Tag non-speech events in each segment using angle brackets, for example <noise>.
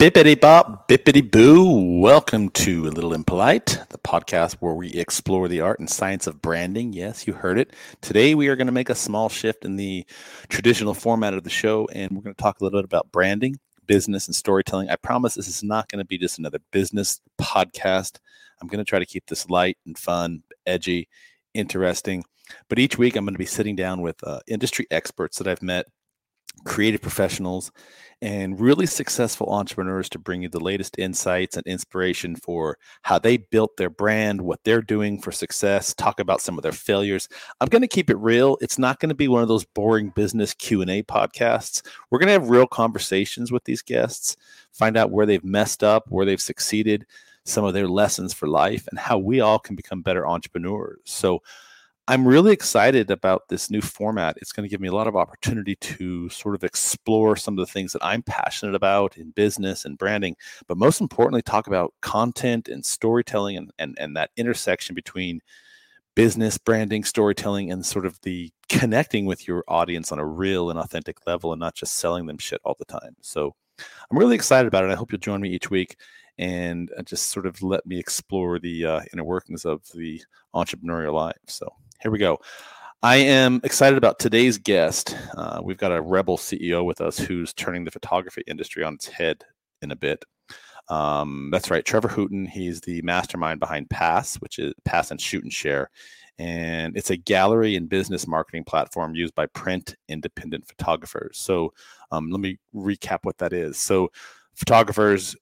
Bippity bop, bippity boo. Welcome to A Little Impolite, the podcast where we explore the art and science of branding. Yes, you heard it. Today we are going to make a small shift in the traditional format of the show, and we're going to talk a little bit about branding, business, and storytelling. I promise this is not going to be just another business podcast. I'm going to try to keep this light and fun, edgy, interesting. But each week I'm going to be sitting down with uh, industry experts that I've met creative professionals and really successful entrepreneurs to bring you the latest insights and inspiration for how they built their brand, what they're doing for success, talk about some of their failures. I'm going to keep it real. It's not going to be one of those boring business Q&A podcasts. We're going to have real conversations with these guests, find out where they've messed up, where they've succeeded, some of their lessons for life and how we all can become better entrepreneurs. So I'm really excited about this new format. It's going to give me a lot of opportunity to sort of explore some of the things that I'm passionate about in business and branding, but most importantly, talk about content and storytelling and, and, and that intersection between business, branding, storytelling, and sort of the connecting with your audience on a real and authentic level and not just selling them shit all the time. So I'm really excited about it. I hope you'll join me each week and uh, just sort of let me explore the uh, inner workings of the entrepreneurial life. So here we go. I am excited about today's guest. Uh, we've got a rebel CEO with us who's turning the photography industry on its head in a bit. Um, that's right, Trevor Hooton. He's the mastermind behind Pass, which is Pass and Shoot and Share. And it's a gallery and business marketing platform used by print independent photographers. So um, let me recap what that is. So photographers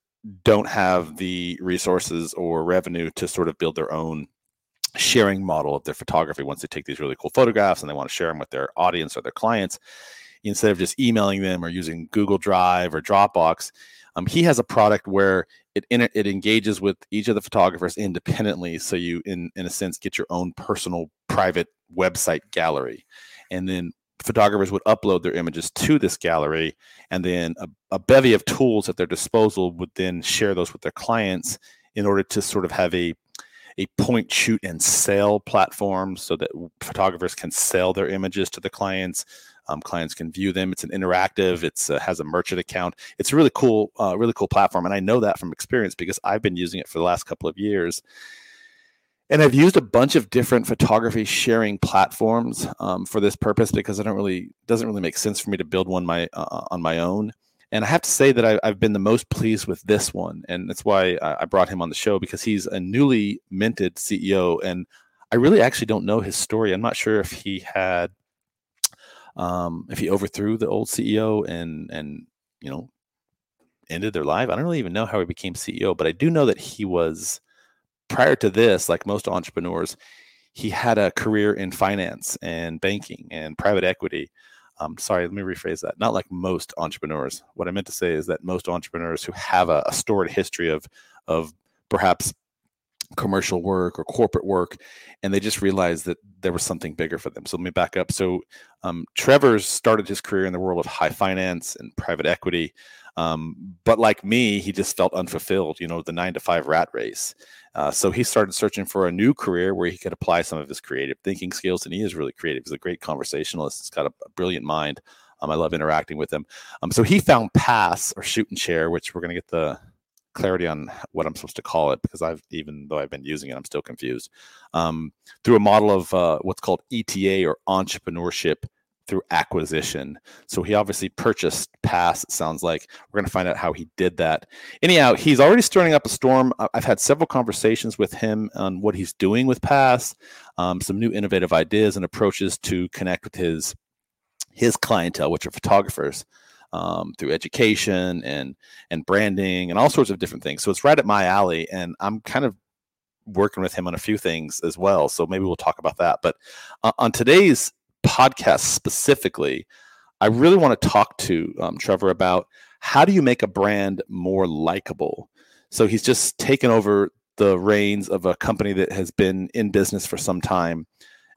don't have the resources or revenue to sort of build their own sharing model of their photography once they take these really cool photographs and they want to share them with their audience or their clients instead of just emailing them or using google drive or dropbox um, he has a product where it it engages with each of the photographers independently so you in in a sense get your own personal private website gallery. And then photographers would upload their images to this gallery and then a, a bevy of tools at their disposal would then share those with their clients in order to sort of have a a point shoot and sell platform so that photographers can sell their images to the clients um, clients can view them. It's an interactive it's uh, has a merchant account. It's a really cool uh, really cool platform and i know that from experience because i've been using it for the last couple of years. And I've used a bunch of different photography sharing platforms um, for this purpose because I don't really doesn't really make sense for me to build one my uh, on my own. And I have to say that I, have been the most pleased with this one. And that's why I brought him on the show because he's a newly minted CEO. And I really actually don't know his story. I'm not sure if he had, um, if he overthrew the old CEO and, and, you know, ended their life. I don't really even know how he became CEO, but I do know that he was, prior to this, like most entrepreneurs, he had a career in finance and banking and private equity um, sorry, let me rephrase that. Not like most entrepreneurs. What I meant to say is that most entrepreneurs who have a, a stored history of of perhaps commercial work or corporate work, and they just realized that there was something bigger for them. So let me back up. So um, Trevor's started his career in the world of high finance and private equity. Um, but like me, he just felt unfulfilled, you know, the nine to five rat race. Uh, so he started searching for a new career where he could apply some of his creative thinking skills. And he is really creative. He's a great conversationalist. He's got a, a brilliant mind. Um, I love interacting with him. Um, so he found Pass or Shoot and Share, which we're going to get the clarity on what I'm supposed to call it because I've even though I've been using it, I'm still confused. Um, through a model of uh, what's called ETA or entrepreneurship through acquisition. So he obviously purchased Pass. It sounds like we're going to find out how he did that. Anyhow, he's already stirring up a storm. I've had several conversations with him on what he's doing with Pass, um, some new innovative ideas and approaches to connect with his his clientele, which are photographers. Um, through education and and branding and all sorts of different things. So it's right at my alley, and I'm kind of working with him on a few things as well. So maybe we'll talk about that. But uh, on today's podcast specifically, I really want to talk to um, Trevor about how do you make a brand more likable. So he's just taken over the reins of a company that has been in business for some time,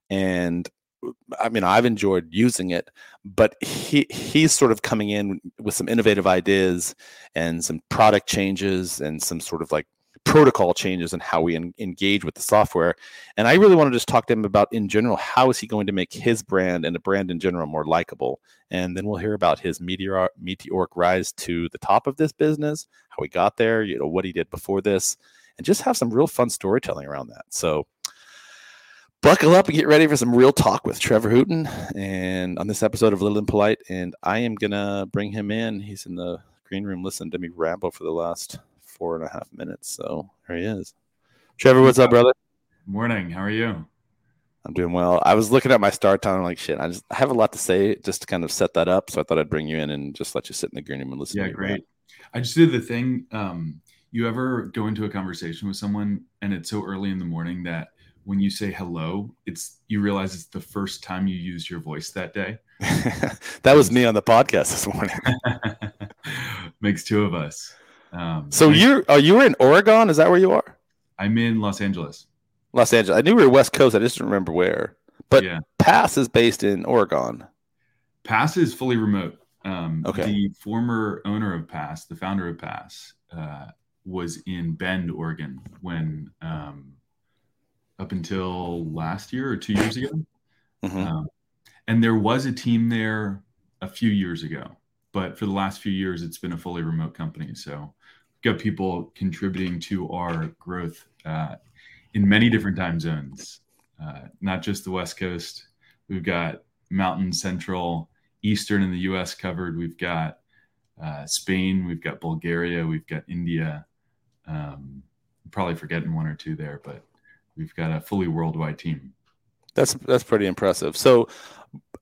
and I mean I've enjoyed using it, but he he's sort of coming in with some innovative ideas and some product changes and some sort of like protocol changes and how we en- engage with the software. And I really want to just talk to him about in general how is he going to make his brand and the brand in general more likable. And then we'll hear about his meteor meteoric rise to the top of this business, how he got there, you know, what he did before this, and just have some real fun storytelling around that. So buckle up and get ready for some real talk with Trevor Hooten. and on this episode of Little Impolite. And I am gonna bring him in. He's in the green room listening to me ramble for the last four and a half minutes. So here he is. Trevor, what's up, brother? Morning. How are you? I'm doing well. I was looking at my start time. I'm like, shit, I just I have a lot to say just to kind of set that up. So I thought I'd bring you in and just let you sit in the green room and listen. Yeah, great. I just did the thing. Um, you ever go into a conversation with someone and it's so early in the morning that when you say hello, it's you realize it's the first time you used your voice that day. <laughs> that was me on the podcast this morning. <laughs> Makes two of us. Um, so you're are you in Oregon? Is that where you are? I'm in Los Angeles. Los Angeles. I knew we were West Coast. I just didn't remember where. But yeah. Pass is based in Oregon. Pass is fully remote. Um, okay. The former owner of Pass, the founder of Pass, uh, was in Bend, Oregon, when um, up until last year or two years ago. Mm-hmm. Um, and there was a team there a few years ago, but for the last few years, it's been a fully remote company. So got people contributing to our growth uh, in many different time zones, uh, not just the West Coast. We've got Mountain, Central, Eastern in the US covered. We've got uh, Spain, we've got Bulgaria, we've got India. Um, probably forgetting one or two there, but we've got a fully worldwide team. That's that's pretty impressive. So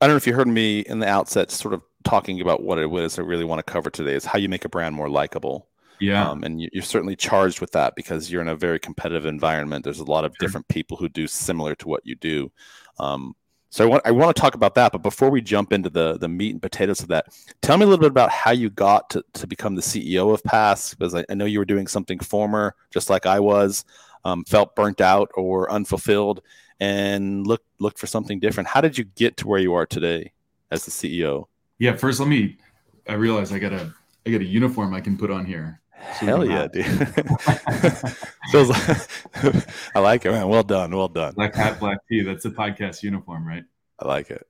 I don't know if you heard me in the outset sort of talking about what it is I really want to cover today is how you make a brand more likable. Yeah. Um, and you're certainly charged with that because you're in a very competitive environment. There's a lot of sure. different people who do similar to what you do. Um, so I want I want to talk about that, but before we jump into the the meat and potatoes of that, tell me a little bit about how you got to, to become the CEO of Pass, because I, I know you were doing something former, just like I was, um, felt burnt out or unfulfilled, and look looked for something different. How did you get to where you are today as the CEO? Yeah, first let me. I realize I got a I got a uniform I can put on here. So Hell yeah, dude! <laughs> Feels like, <laughs> I like it, man. Well done, well done. Black hat, black tee. That's the podcast uniform, right? I like it.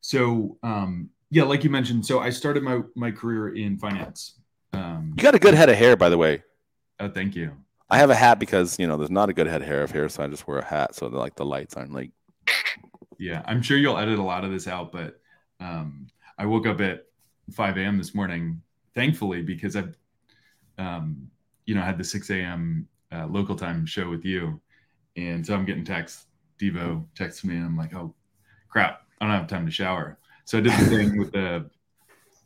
So, um, yeah, like you mentioned, so I started my my career in finance. Um, you got a good head of hair, by the way. Oh, thank you. I have a hat because you know there's not a good head of hair of hair, so I just wear a hat so that like the lights aren't like. Yeah, I'm sure you'll edit a lot of this out, but um, I woke up at 5 a.m. this morning, thankfully, because I've, um, you know, I had the 6 a.m. Uh, local time show with you, and so I'm getting texts. Devo texts me, and I'm like, oh, crap, I don't have time to shower. So I did the thing with the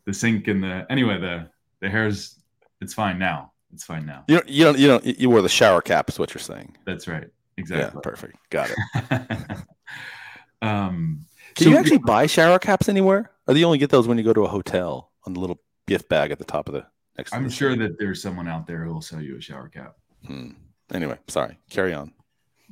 the sink and the anyway the the hair's it's fine now. It's fine now. You don't you don't you don't you wore the shower cap is what you're saying. That's right. Exactly. Yeah, perfect. Got it. <laughs> um can so, you actually buy shower caps anywhere? Or do you only get those when you go to a hotel on the little gift bag at the top of the next? I'm sure that there's someone out there who will sell you a shower cap. Hmm. Anyway, sorry. Carry on.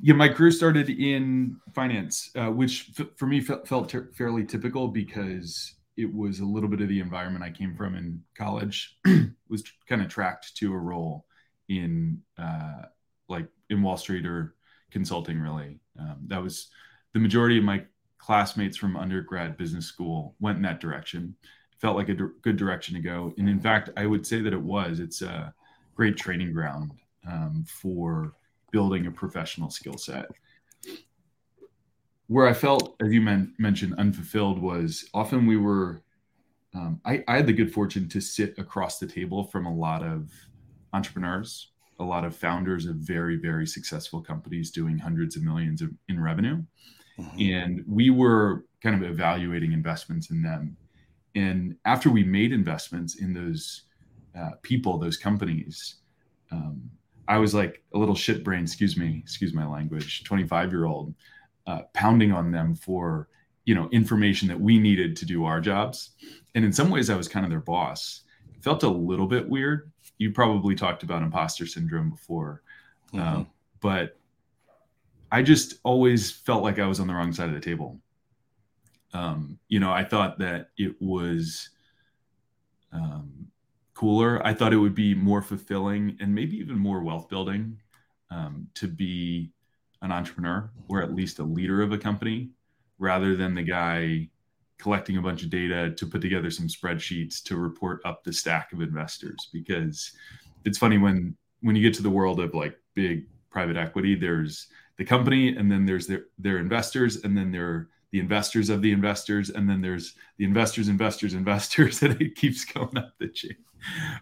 Yeah, my career started in finance, uh, which f- for me f- felt ter- fairly typical because it was a little bit of the environment I came from in college. <clears throat> was kind of tracked to a role in uh, like in Wall Street or consulting. Really, um, that was the majority of my classmates from undergrad business school went in that direction. Felt like a d- good direction to go, and in fact, I would say that it was. It's a great training ground um, for building a professional skill set. Where I felt, as you men- mentioned, unfulfilled was often we were. Um, I, I had the good fortune to sit across the table from a lot of entrepreneurs, a lot of founders of very, very successful companies doing hundreds of millions of, in revenue Mm-hmm. And we were kind of evaluating investments in them. And after we made investments in those uh, people, those companies, um, I was like a little shit brain, excuse me, excuse my language, 25 year old, uh, pounding on them for, you know, information that we needed to do our jobs. And in some ways, I was kind of their boss. It felt a little bit weird. You probably talked about imposter syndrome before. Mm-hmm. Um, but I just always felt like I was on the wrong side of the table. Um, you know, I thought that it was um, cooler. I thought it would be more fulfilling and maybe even more wealth building um, to be an entrepreneur or at least a leader of a company rather than the guy collecting a bunch of data to put together some spreadsheets to report up the stack of investors because it's funny when when you get to the world of like big private equity there's the company and then there's their their investors and then there the investors of the investors and then there's the investors investors investors <laughs> and it keeps going up the chain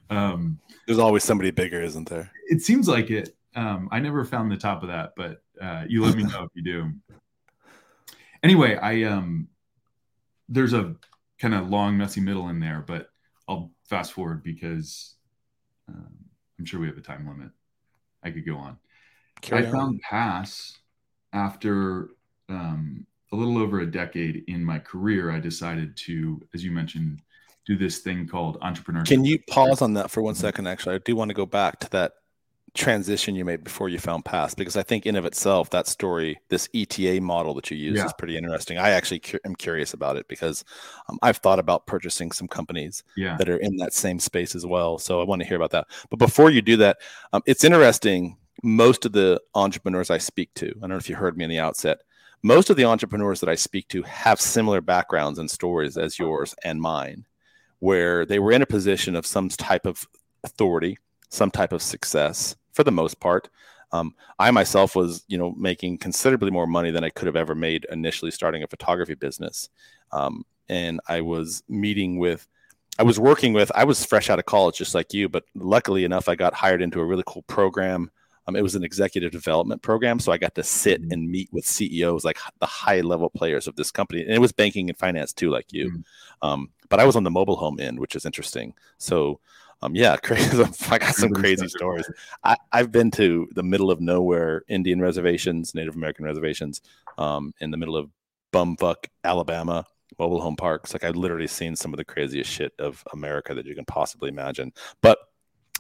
um, there's always somebody bigger isn't there it seems like it um, i never found the top of that but uh, you let me know if you do anyway i um there's a kind of long, messy middle in there, but I'll fast forward because um, I'm sure we have a time limit. I could go on. Carry I on. found Pass after um, a little over a decade in my career. I decided to, as you mentioned, do this thing called entrepreneurship. Can you pause on that for one second? Actually, I do want to go back to that transition you made before you found pass because i think in of itself that story this eta model that you use yeah. is pretty interesting i actually cu- am curious about it because um, i've thought about purchasing some companies yeah. that are in that same space as well so i want to hear about that but before you do that um, it's interesting most of the entrepreneurs i speak to i don't know if you heard me in the outset most of the entrepreneurs that i speak to have similar backgrounds and stories as yours and mine where they were in a position of some type of authority some type of success for the most part. Um, I myself was, you know, making considerably more money than I could have ever made initially starting a photography business. Um, and I was meeting with, I was working with, I was fresh out of college just like you, but luckily enough, I got hired into a really cool program. Um, it was an executive development program, so I got to sit mm-hmm. and meet with CEOs, like the high level players of this company, and it was banking and finance too, like you. Mm-hmm. Um, but I was on the mobile home end, which is interesting. So um, yeah, <laughs> crazy. I got some crazy stories. I, have been to the middle of nowhere Indian reservations, Native American reservations, um, in the middle of bumfuck Alabama, mobile home parks. Like I've literally seen some of the craziest shit of America that you can possibly imagine. But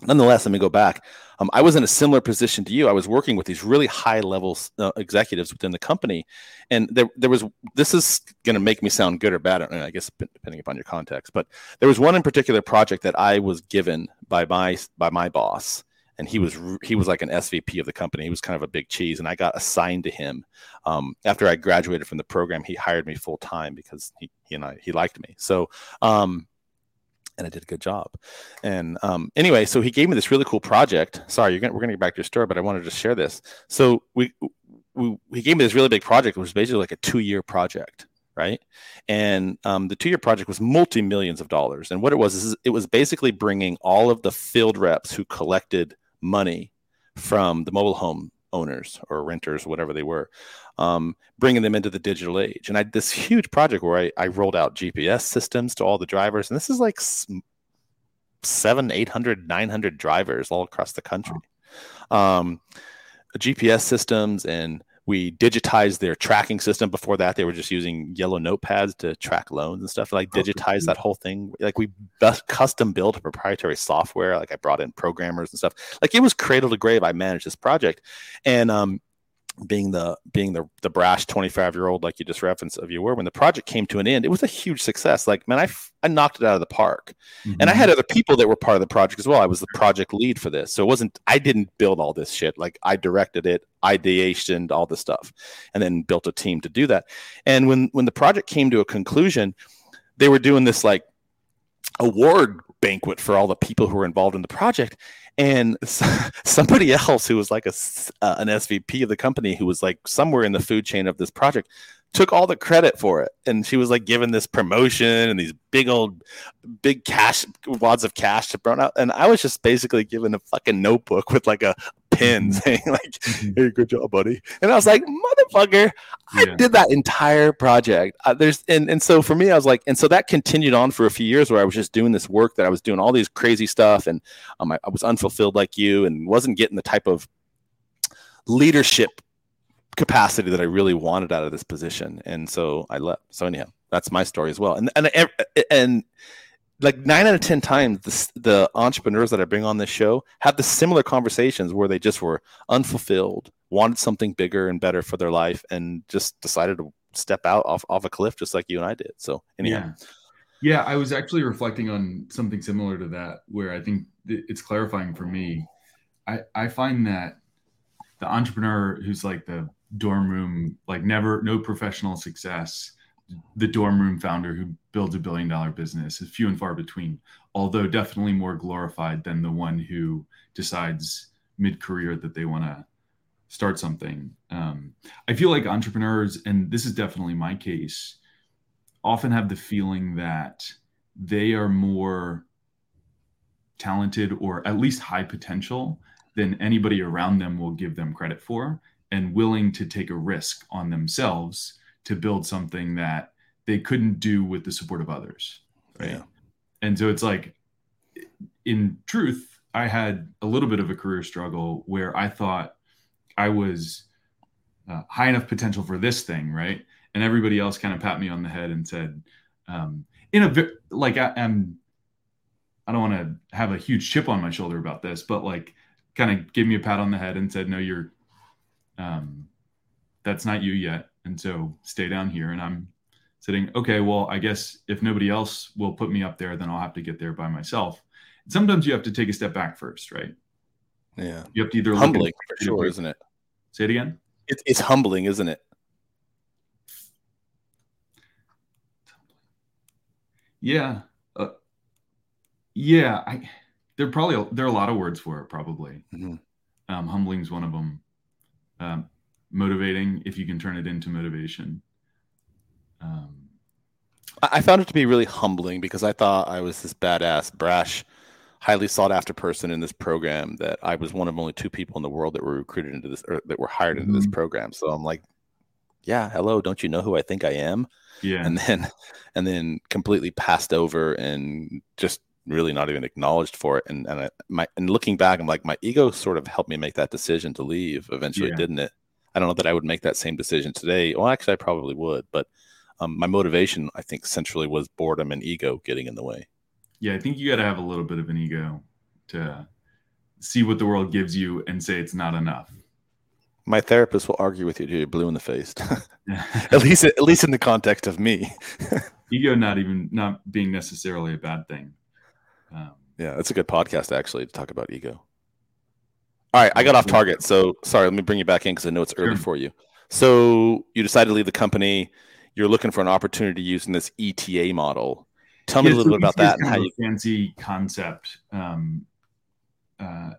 nonetheless, let me go back. Um, I was in a similar position to you. I was working with these really high level uh, executives within the company, and there, there was. This is going to make me sound good or bad, I guess depending upon your context. But there was one in particular project that I was given by my by my boss, and he was he was like an SVP of the company. He was kind of a big cheese, and I got assigned to him um, after I graduated from the program. He hired me full time because he, he and I he liked me. So. Um, and I did a good job. And um, anyway, so he gave me this really cool project. Sorry, gonna, we're going to get back to your story, but I wanted to share this. So we, we he gave me this really big project, which was basically like a two year project, right? And um, the two year project was multi millions of dollars. And what it was is it was basically bringing all of the field reps who collected money from the mobile home owners or renters, whatever they were, um, bringing them into the digital age. And I this <laughs> huge project where I, I rolled out GPS systems to all the drivers, and this is like seven, 800, 900 drivers all across the country. Um, GPS systems and we digitized their tracking system. Before that they were just using yellow notepads to track loans and stuff. Like oh, digitize that whole thing. Like we custom built a proprietary software. Like i brought in programmers and stuff. Like it was cradle to grave. I managed this project. And um being the being the the brash 25 year old like you just referenced of you were when the project came to an end it was a huge success. Like man i i knocked it out of the park. Mm-hmm. and i had other people that were part of the project as well. I was the project lead for this. So it wasn't i didn't build all this shit. Like i directed it ideationed all this stuff and then built a team to do that. And when when the project came to a conclusion they were doing this like award banquet for all the people who were involved in the project and <laughs> somebody else who was like a uh, an SVP of the company who was like somewhere in the food chain of this project took all the credit for it. And she was like given this promotion and these big old big cash wads of cash to burn out. And i was just basically given a fucking notebook with like a pin <laughs> saying like mm-hmm. hey good job buddy and i was like motherfucker i yeah. did that entire project uh, there's and, and so for me i was like and so that continued on for a few years where i was just doing this work that i was doing all these crazy stuff and um, I, I was unfulfilled like you and wasn't getting the type of leadership capacity that I really wanted out of this position, and so I left. So anyhow, that's my story as well. And and and like nine out of ten times, the, the entrepreneurs that I bring on this show have the similar conversations where they just were unfulfilled, wanted something bigger and better for their life, and just decided to step out off off a cliff, just like you and I did. So anyhow. Yeah. Yeah, I was actually reflecting on something similar to that, where I think it's clarifying for me. I, I find that the entrepreneur who's like the dorm room, like never no professional success, the dorm room founder who builds a billion dollar business is few and far between, although definitely more glorified than the one who decides mid career that they want to start something. Um, I feel like entrepreneurs, and this is definitely my case, often have the feeling that they are more talented or at least high potential than anybody around them will give them credit for and willing to take a risk on themselves to build something that they couldn't do with the support of others right? Yeah. and so it's like in truth i had a little bit of a career struggle where i thought i was uh, high enough potential for this thing right? And everybody else kind of pat me on the head and said um, in a like I, am i don't want to have a huge chip on my shoulder about this but like kind of gave me a pat on the head and said no you're um, that's not you yet and so stay down here. And i'm sitting okay well i guess if nobody else will put me up there then i'll have to get there by myself. And sometimes you have to take a step back first right? Yeah. You have to either humbling for sure isn't it? Say it again? It, it's humbling isn't it? Yeah uh, yeah i there probably there are a lot of words for it probably. Mm-hmm. um, humbling is one of them um, motivating if you can turn it into motivation. Um, I found it to be really humbling because I thought I was this badass, brash, highly sought after person in this program that I was one of only two people in the world that were recruited into this or that were hired into mm-hmm. this program. So I'm like, yeah, hello, don't you know who I think I am? Yeah. And then and then completely passed over and just really not even acknowledged for it. And and I, my and looking back, I'm like, my ego sort of helped me make that decision to leave eventually, yeah. didn't it? I don't know that I would make that same decision today. Well, actually, I probably would, but um, my motivation, I think, centrally was boredom and ego getting in the way. Yeah, I think you got to have a little bit of an ego to see what the world gives you and say it's not enough. My therapist will argue with you to you're blue in the face. <laughs> at least, at least in the context of me. <laughs> ego not even not being necessarily a bad thing. Um, yeah, it's a good podcast actually to talk about ego. All right, I got off target. So sorry, let me bring you back in because I know it's early for you. So you decided to leave the company. You're looking for an opportunity using this ETA model. Tell me a little bit about that and how you fancy concept. Um, uh,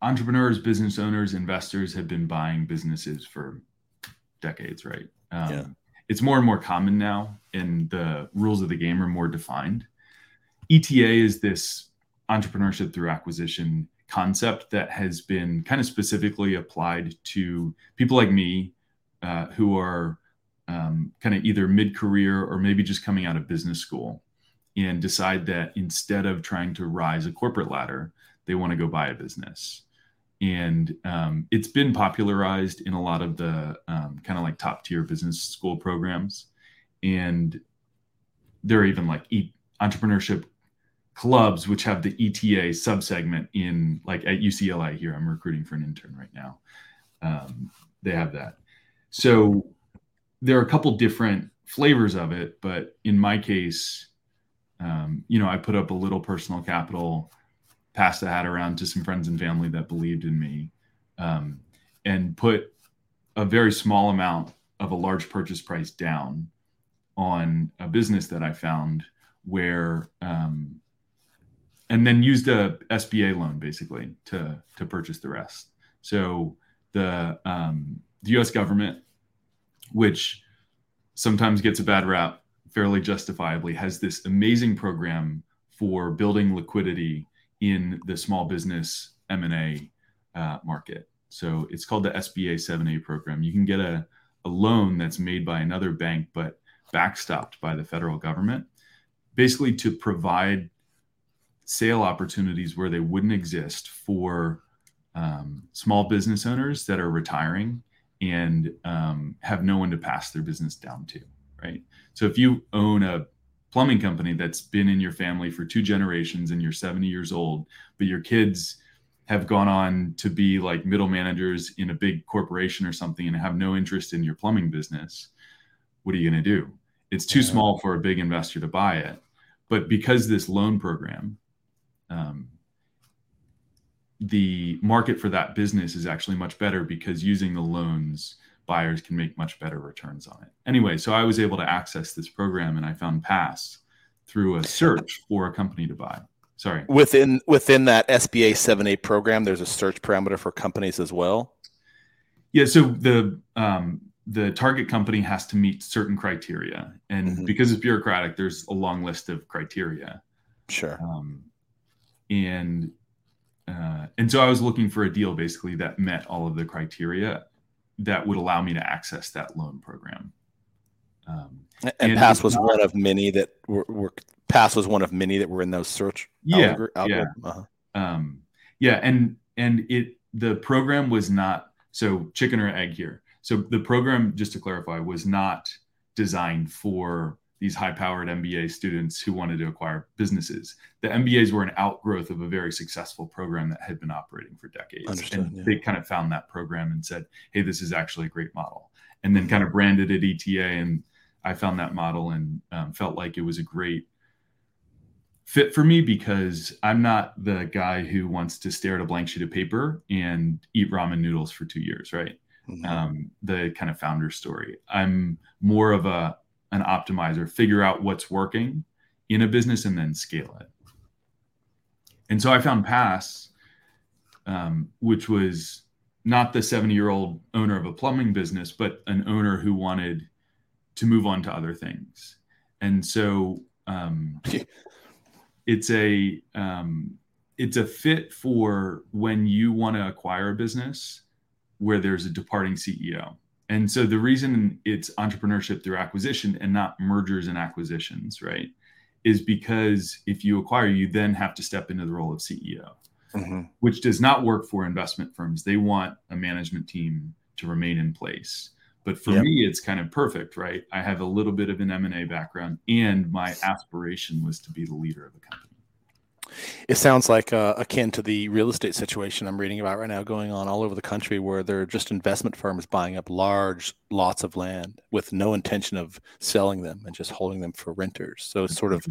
entrepreneurs, business owners, investors have been buying businesses for decades, right? Um, yeah. It's more and more common now, and the rules of the game are more defined. ETA is this entrepreneurship through acquisition concept that has been kind of specifically applied to people like me uh, who are um, kind of either mid career or maybe just coming out of business school and decide that instead of trying to rise a corporate ladder, they want to go buy a business. And um, it's been popularized in a lot of the um, kind of like top tier business school programs. And there are even like e- entrepreneurship clubs which have the ETA subsegment in like at UCLA here. I'm recruiting for an intern right now. Um, they have that. So there are a couple different flavors of it, but in my case, um, you know, I put up a little personal capital, passed the hat around to some friends and family that believed in me, um, and put a very small amount of a large purchase price down on a business that I found where um, and then used a SBA loan basically to to purchase the rest. So the um, the U.S. government, which sometimes gets a bad rap, fairly justifiably, has this amazing program for building liquidity in the small business M and A uh, market. So it's called the SBA 7A program. You can get a, a loan that's made by another bank, but backstopped by the federal government, basically to provide sale opportunities where they wouldn't exist for um, small business owners that are retiring and um, have no one to pass their business down to, right? So if you own a plumbing company that's been in your family for two generations and you're 70 years old, but your kids have gone on to be like middle managers in a big corporation or something and have no interest in your plumbing business, what are you going to do? It's too small for a big investor to buy it. But because this loan program um, the market for that business is actually much better because using the loans buyers can make much better returns on it. Anyway so i was able to access this program and i found pass through a search for a company to buy. Sorry. Within within that sba 7a program there's a search parameter for companies as well? Yeah so the um, the target company has to meet certain criteria. And mm-hmm. because it's bureaucratic there's a long list of criteria. Sure. Um, and uh, and so I was looking for a deal basically that met all of the criteria that would allow me to access that loan program. Um, and, and Pass was one of many that were, were, Pass was one of many that were in those search. Yeah, yeah, uh-huh. um, yeah, and and it the program was not so chicken or egg here. So the program, just to clarify, was not designed for these high powered MBA students who wanted to acquire businesses. The MBAs were an outgrowth of a very successful program that had been operating for decades. Understood, and yeah. they kind of found that program and said, hey, this is actually a great model. And then kind of branded it ETA. And I found that model and um, felt like it was a great fit for me because I'm not the guy who wants to stare at a blank sheet of paper and eat ramen noodles for two years, right? Mm-hmm. Um, the kind of founder story. I'm more of a an optimizer, figure out what's working in a business and then scale it. And so I found Pass, um, which was not the 70 year old owner of a plumbing business, but an owner who wanted to move on to other things. And so um, <laughs> it's a um, it's a fit for when you want to acquire a business where there's a departing CEO. And so the reason it's entrepreneurship through acquisition and not mergers and acquisitions, right, is because if you acquire, you then have to step into the role of CEO, mm-hmm. which does not work for investment firms. They want a management team to remain in place. But for yep. me, it's kind of perfect, right? I have a little bit of an M&A background and my aspiration was to be the leader of a company. It sounds like uh, akin to the real estate situation I'm reading about right now going on all over the country where they're just investment firms buying up large lots of land with no intention of selling them and just holding them for renters. So it's sort of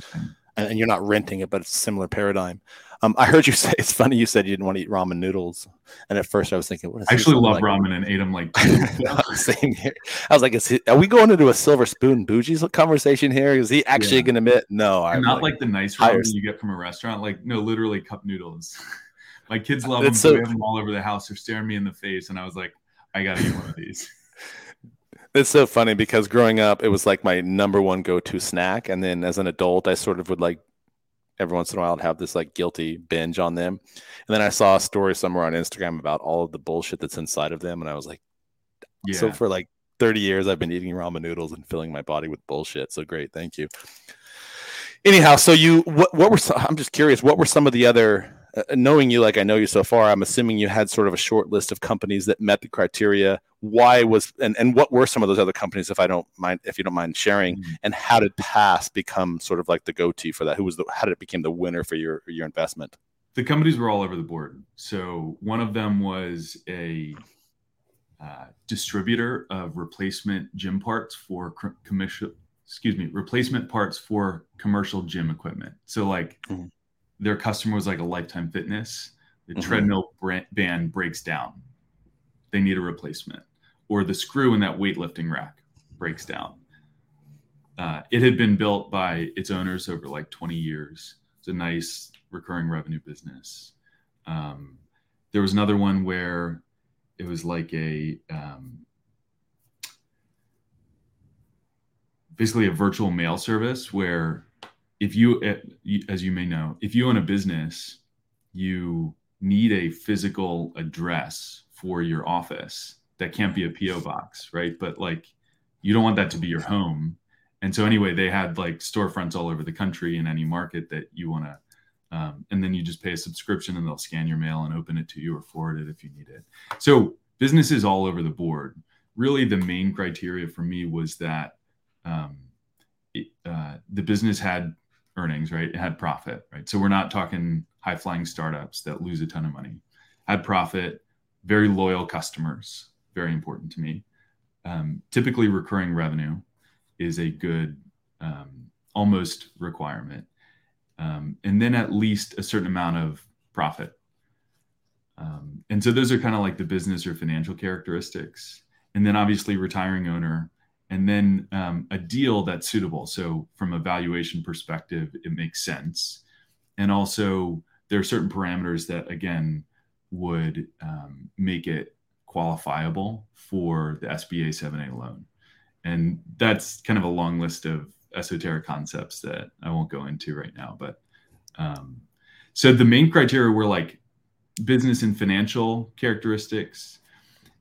and, you're not renting it, but it's a similar paradigm. Um, I heard you <laughs> say it's funny. You said you didn't want to eat ramen noodles, and at first I was thinking, "What is?" I actually love like? ramen and ate them like. <laughs> <laughs> same here. I was like, he, "Are we going into a silver spoon bougie conversation here? Is he actually yeah. going to admit no?" I'm not like, like, the nice ramen you get from a restaurant. Like no, literally cup noodles. My kids love them. So, they have them all over the house. They're staring me in the face, and I was like, "I got to eat one of these." It's so funny because growing up, it was like my number one go-to snack, and then as an adult, I sort of would like every once in a while I'd have this like guilty binge on them, and then I saw a story somewhere on Instagram about all of the bullshit that's inside of them, and I was like, yeah. so for like 30 years, I've been eating ramen noodles and filling my body with bullshit. So great, thank you. Anyhow, so you what what were some, I'm just curious, what were some of the other uh, knowing you like I know you so far, I'm assuming you had sort of a short list of companies that met the criteria. Why was and, and what were some of those other companies, if I don't mind, if you don't mind sharing, mm-hmm. and how did Pass become sort of like the go-to for that? Who was the how did it become the winner for your your investment? The companies were all over the board. So one of them was a uh, distributor of replacement gym parts for commercial excuse me replacement parts for commercial gym equipment so like mm-hmm their customer was like a lifetime fitness the mm-hmm. treadmill brand, band breaks down. They need a replacement. Or the screw in that weightlifting rack breaks down. Uh, it had been built by its owners over like 20 years. It's a nice recurring revenue business. Um, there was another one where it was like a um, basically a virtual mail service where if you, eh, as you may know, if you own a business, you need a physical address for your office. That can't be a PO box, right? But like, you don't want that to be your home. And so anyway, they had like storefronts all over the country in any market that you want to. Um, and then you just pay a subscription and they'll scan your mail and open it to you or forward it if you need it. So businesses all over the board. Really, the main criteria for me was that um, it, uh, the business had earnings, right? It had profit, right? So we're not talking high flying startups that lose a ton of money. Had profit, very loyal customers, very important to me. Um, typically, recurring revenue is a good um, almost requirement. Um, and then at least a certain amount of profit. Um, and so those are kind of like the business or financial characteristics. And then obviously retiring owner, and then um, a deal that's suitable. So from a valuation perspective, it makes sense. And also there are certain parameters that again would um, make it qualifiable for the SBA 7A loan. And that's kind of a long list of esoteric concepts that I won't go into right now. But um, so the main criteria were like business and financial characteristics,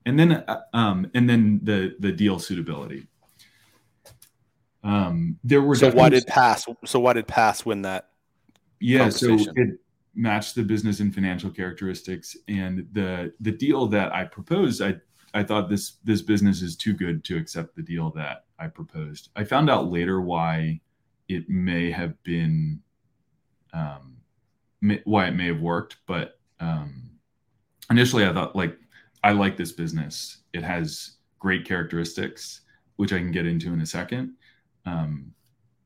and then uh, um, and then the the deal suitability. Um, there were so why did pass? So why did pass win that? Yeah, so it matched the business and financial characteristics, and the the deal that I proposed, I I thought this this business is too good to accept the deal that I proposed. I found out later why it may have been um, may, why it may have worked, but um, initially I thought like I like this business. It has great characteristics, which I can get into in a second. Um,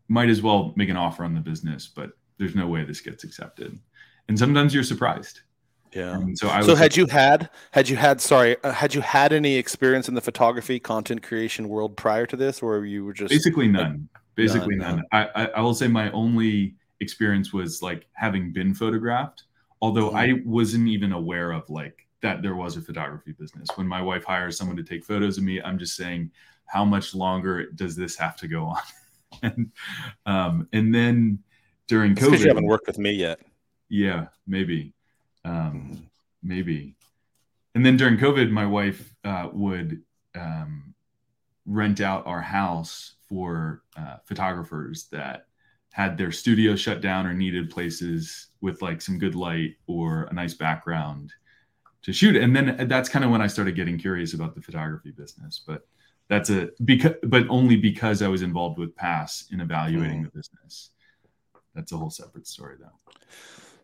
might as well make an offer on the business, but there's no way this gets accepted. And sometimes you're surprised. Yeah. Um, so I so had you had had you had sorry uh, had you had any experience in the photography content creation world prior to this, or you were just basically none. Basically none. none. I, I, I will say my only experience was like having been photographed, although mm-hmm. I wasn't even aware of like that there was a photography business. When my wife hires someone to take photos of me, I'm just saying, how much longer does this have to go on? <laughs> and um, and then during COVID, you haven't worked with me yet. Yeah, maybe um, maybe. And then during COVID, my wife uh, would um, rent out our house for uh, photographers that had their studio shut down or needed places with like some good light or a nice background to shoot. And then that's kind of when I started getting curious about the photography business. But that's a because, but only because I was involved with Pass in evaluating mm. the business. That's a whole separate story, though.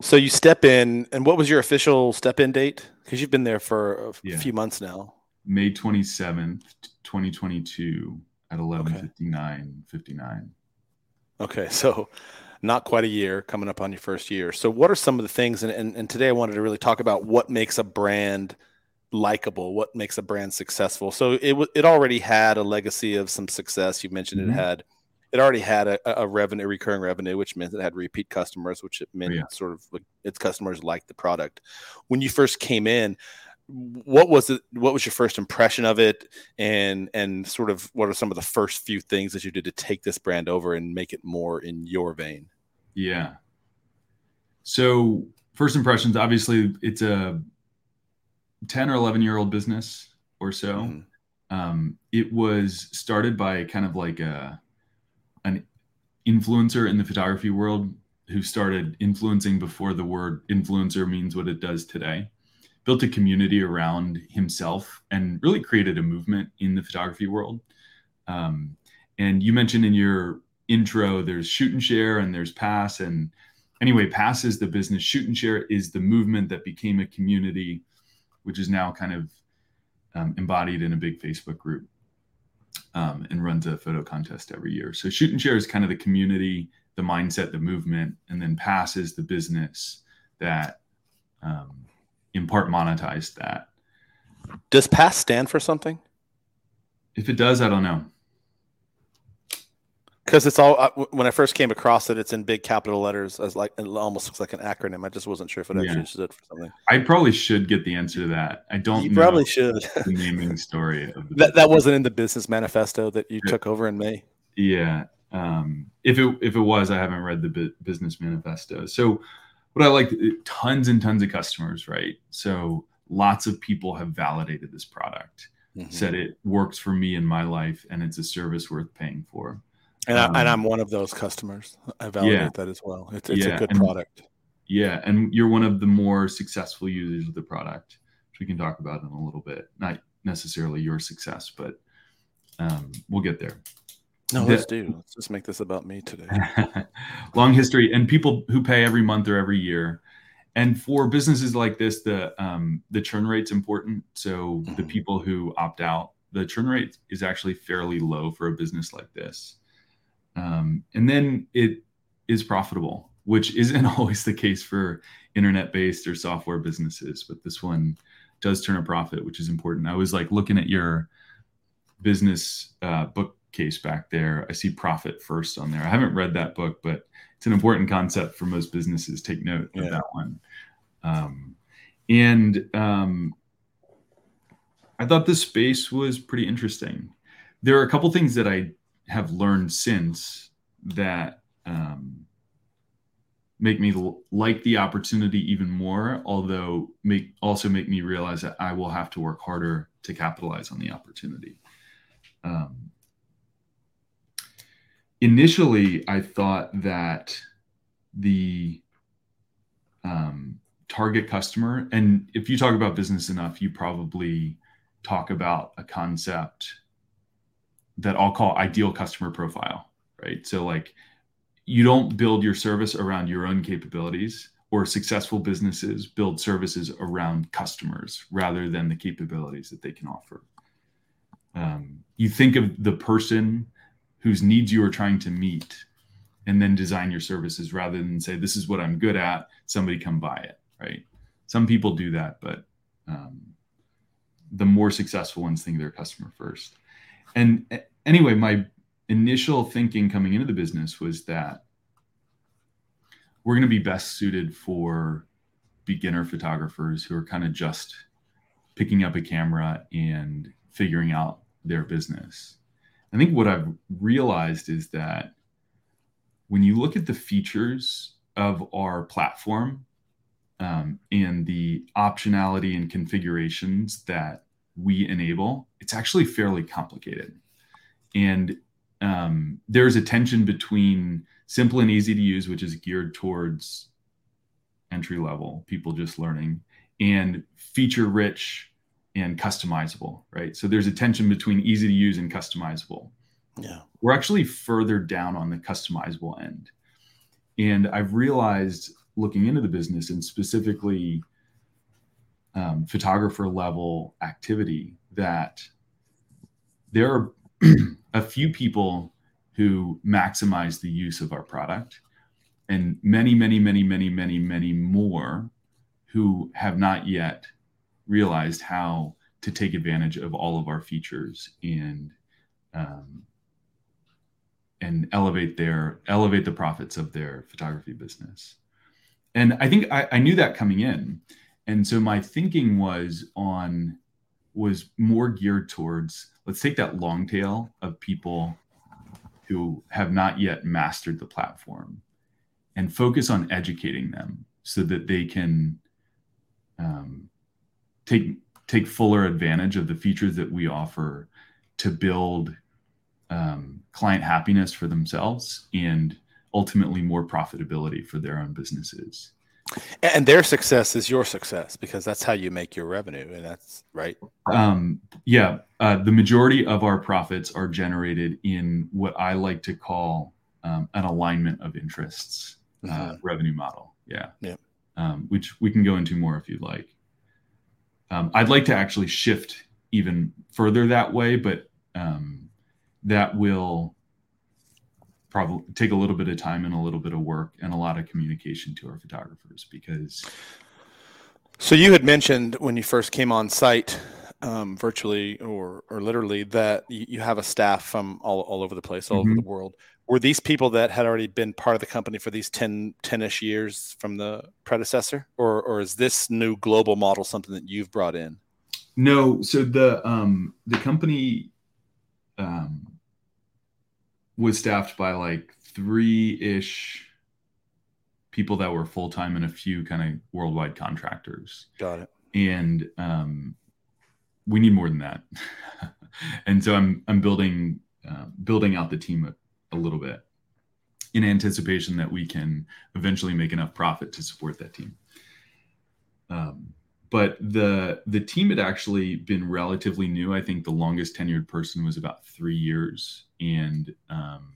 So you step in, and what was your official step in date? Because you've been there for a yeah. few months now. May 27th, 2022 at 11:59 59. Okay, so not quite a year coming up on your first year. So what are some of the things and, and, and today I wanted to really talk about what makes a brand likable, what makes a brand successful. So it it already had a legacy of some success. You mentioned mm-hmm. it had it already had a, a revenue, recurring revenue, which meant it had repeat customers, which it meant yeah. sort of like its customers liked the product. When you first came in, what was it? What was your first impression of it, and and sort of what are some of the first few things that you did to take this brand over and make it more in your vein? Yeah. So first impressions, obviously, it's a ten or eleven year old business or so. Mm-hmm. Um, it was started by kind of like a an influencer in the photography world who started influencing before the word influencer means what it does today built a community around himself and really created a movement in the photography world um, and you mentioned in your intro there's shoot and share and there's pass and anyway pass is the business shoot and share is the movement that became a community which is now kind of um, embodied in a big facebook group um, and runs a photo contest every year. So shoot and share is kind of the community, the mindset, the movement, and then pass is the business that um, in part monetized that. Does pass stand for something? If it does, I don't know because it's all uh, when I first came across it, it's in big capital letters as like it almost looks like an acronym. I just wasn't sure if it actually yeah. stood for something. I probably should get the answer to that. I don't. You probably should. <laughs> the naming story of that that wasn't in the business manifesto that you yeah. took over in May. Yeah. Um, if it if it was, I haven't read the business manifesto. So what I like, tons and tons of customers, right? So lots of people have validated this product, mm-hmm. said it works for me in my life, and it's a service worth paying for. And, um, I, am one of those customers. I validate yeah. that as well. It's, it's yeah. a good and, product. Yeah, and you're one of the more successful users of the product, which we can talk about in a little bit. Not necessarily your success, but um, we'll get there. No, let's do. Let's just make this about me today. <laughs> Long history, and people who pay every month or every year. And for businesses like this, the um, the churn rate's important. So mm-hmm. the people who opt out, the churn rate is actually fairly low for a business like this um, and then it is profitable. which isn't <laughs> always the case for internet-based or software businesses, but this one does turn a profit, which is important. I was like looking at your business uh, bookcase back there. I see profit first on there. I haven't read that book, but it's an important concept for most businesses. Take note yeah. of that one. Um, and um, I thought this space was pretty interesting. There are a couple things that I have learned since that um, make me l- like the opportunity even more although make also make me realize that i will have to work harder to capitalize on the opportunity. Um, initially i thought that the um, target customer and if you talk about business enough you probably talk about a concept that i'll call ideal customer profile right? So like you don't build your service around your own capabilities or successful businesses build services around customers rather than the capabilities that they can offer. Um, you think of the person whose needs you are trying to meet and then design your services rather than say this is what i'm good at somebody come buy it right? Some people do that but um, the more successful ones think they're customer first. And anyway my initial thinking coming into the business was that we're going to be best suited for beginner photographers who are kind of just picking up a camera and figuring out their business. I think what I've realized is that when you look at the features of our platform um, and the optionality and configurations that we enable, it's actually fairly complicated. And um, there's a tension between simple and easy to use, which is geared towards entry level people just learning, and feature rich and customizable, right? So there's a tension between easy to use and customizable. Yeah. We're actually further down on the customizable end. And I've realized looking into the business and specifically um, photographer level activity that there are <clears throat> a few people who maximize the use of our product and many many many many many many more who have not yet realized how to take advantage of all of our features and um, and elevate their elevate the profits of their photography business. And i think I, I knew that coming in. And so my thinking was on was more geared towards let's take that long tail of people who have not yet mastered the platform and focus on educating them so that they can um, take take fuller advantage of the features that we offer to build um, client happiness for themselves and ultimately more profitability for their own businesses and their success is your success because that's how you make your revenue, and that's right. Um, yeah, uh, the majority of our profits are generated in what I like to call um, an alignment of interests uh, mm-hmm. revenue model. Yeah, yeah. Um, which we can go into more if you'd like. Um, I'd like to actually shift even further that way, but um, that will probably take a little bit of time and a little bit of work and a lot of communication to our photographers because so you had mentioned when you first came on site um, virtually or or literally that you, you, have a staff from all, all over the place all mm-hmm. over the world. Were these people that had already been part of the company for these 10 10ish years from the predecessor? Or or is this new global model something that you've brought in? No. So the um the company um was staffed by like three ish people that were full time and a few kind of worldwide contractors. Got it. And um, we need more than that. <laughs> and so I'm I'm building uh, building out the team a, a, little bit in anticipation that we can eventually make enough profit to support that team. Um, but the the team had actually been relatively new. I think the longest tenured person was about three years, and um,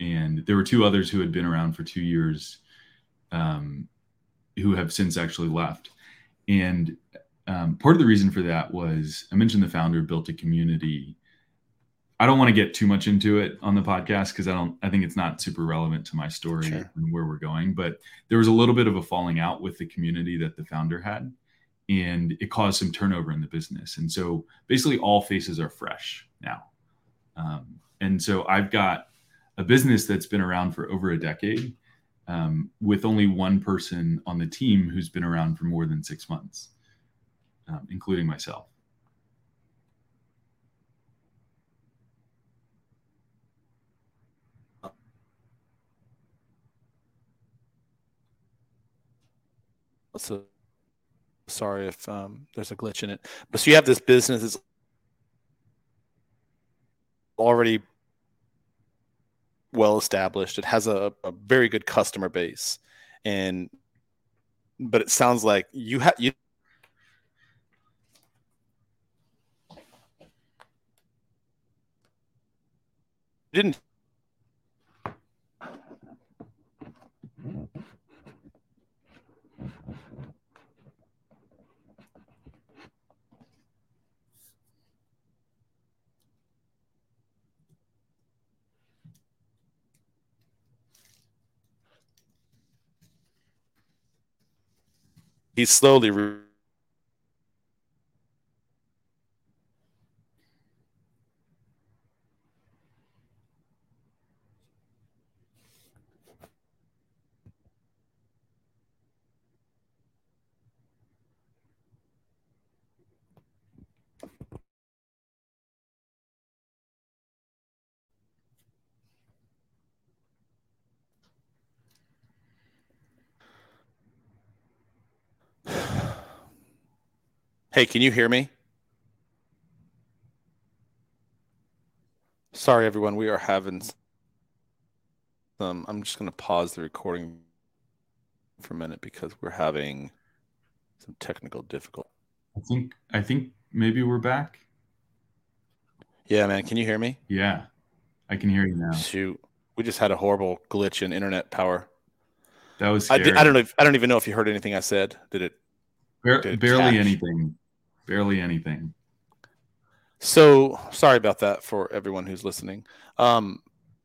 and there were two others who had been around for two years, um, who have since actually left. And um, part of the reason for that was I mentioned the founder built a community. I don't want to get too much into it on the podcast because I don't I think it's not super relevant to my story sure. and where we're going. But there was a little bit of a falling out with the community that the founder had, and it caused some turnover in the business. And so basically, all faces are fresh now. Um, and so I've got a business that's been around for over a decade, um, with only one person on the team who's been around for more than six months, um, including myself. So sorry if um, there's a glitch in it. But so you have this business that's already well established. It has a, a very good customer base, and but it sounds like you have you didn't he's slowly re- Hey, can you hear me? Sorry, everyone. We are having some. I'm just going to pause the recording for a minute because we're having some technical difficulty. I think. I think maybe we're back. Yeah, man. Can you hear me? Yeah, I can hear you now. Shoot, we just had a horrible glitch in internet power. That was. I, I, don't know. If, I don't even know if you heard anything I said. Did it? Bar- did it barely catch? anything barely anything. So sorry about that for everyone who's listening. Um,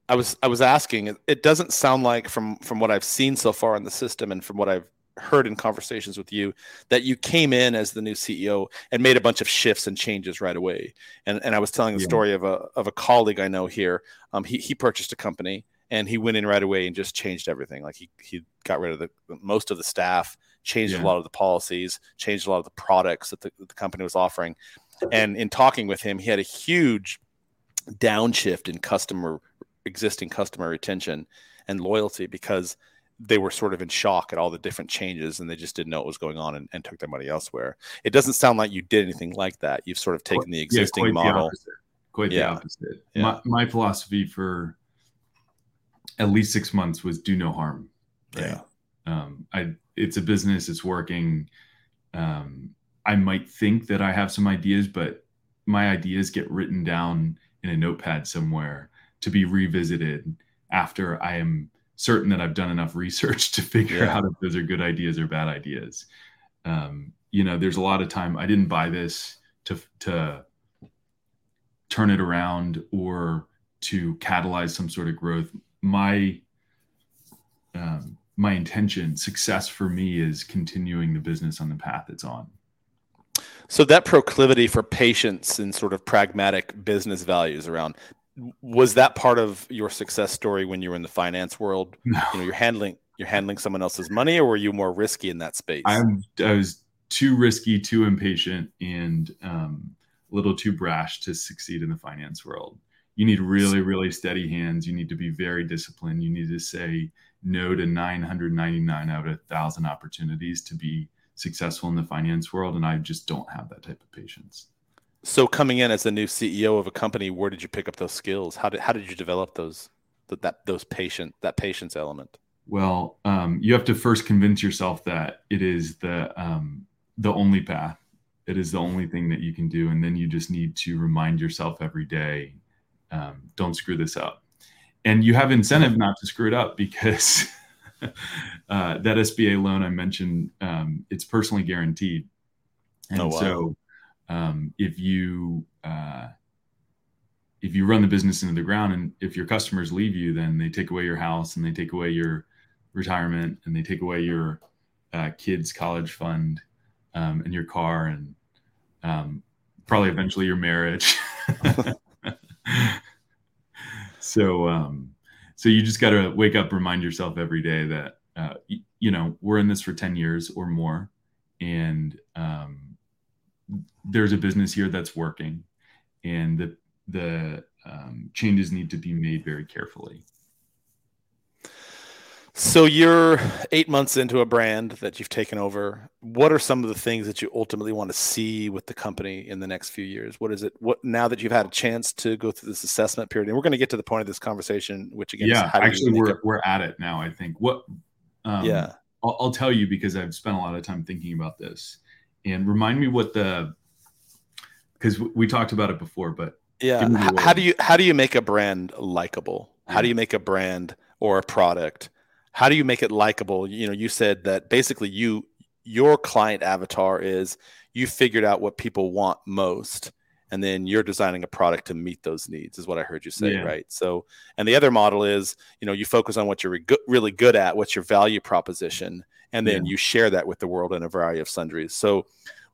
I was I was asking. It doesn't sound like from from what I've seen so far in the system and from what I've heard in conversations with you that you came in as the new CEO and made a bunch of shifts and changes right away. And and I was telling the yeah. story of a of a colleague I know here. Um, he he purchased a company and he went in right away and just changed everything. Like he he got rid of the most of the staff, changed yeah. a lot of the policies, changed a lot of the products that the, the company was offering. And in talking with him, he had a huge downshift in customer existing customer retention and loyalty because they were sort of in shock at all the different changes and they just didn't know what was going on and, and took their money elsewhere. It doesn't sound like you did anything like that. You've sort of taken the existing yeah, model. The quite yeah. the opposite. Yeah. My, my, philosophy for at least six months was do no harm. Right? Yeah. Um, I it's a business, it's working. Um, I might think that I have some ideas, but my ideas get written down in a notepad somewhere to be revisited after I am certain that I've done enough research <laughs> to figure yeah. out if those are good ideas or bad ideas. Um, you know, there's a lot of time I didn't buy this to to turn it around or to catalyze some sort of growth. My um, my intention success for me is continuing the business on the path it's on. So that proclivity for patience and sort of pragmatic business values around was that part of your success story when you were in the finance world? No. you know you're handling you're handling someone else's money or were you more risky in that space? I'm, i was too risky too impatient and um, a little too brash to succeed in the finance world you need really really steady hands. You need to be very disciplined. You need to say no to 999 out of a 1000 opportunities to be successful in the finance world and i just don't have that type of patience. So coming in as the new ceo of a company where did you pick up those skills? How did, how did you develop those that those patient that patience element? Well um, you have to first convince yourself that it is the um, the only path. It is the only thing that you can do and then you just need to remind yourself every day um, don't screw this up and you have incentive not to screw it up because <laughs> uh, that SBA loan I mentioned, um, it's personally guaranteed. And oh, wow. so um, if you uh, if you run the business into the ground and if your customers leave you, then they take away your house and they take away your retirement and they take away your uh, kids' college fund um, and your car and um, probably eventually your marriage. <laughs> <laughs> <laughs> so, um, so you just got to wake up, remind yourself every day that uh, you know we're in this for ten years or more, and um, there's a business here that's working, and the the um, changes need to be made very carefully. So you're eight months into a brand that you've taken over. What are some of the things that you ultimately want to see with the company in the next few years? What is it? What now that you've had a chance to go through this assessment period, and we're going to get to the point of this conversation, which again, yeah, actually, we're it- we're at it now. I think what. Um, yeah, I'll, I'll tell you because I've spent a lot of time thinking about this, and remind me what the because we talked about it before, but yeah, how do you how do you make a brand likable? How do you make a brand or a product? How do you make it likable? You know you said that basically you your client avatar is you figured out what people want most and then you're designing a product to meet those needs is what i heard you say yeah. right? So and the other model is you know you focus on what you're re- really good at what's your value proposition and then yeah. you share that with the world in a variety of sundries. So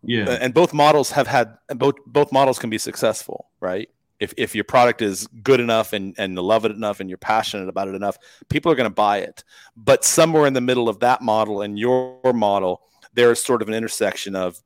yeah. and both models have had both both models can be successful right if, if your product is good enough and, and love it enough and you're passionate about it enough, people are going to buy it. But somewhere in the middle of that model and your model, there is sort of an intersection of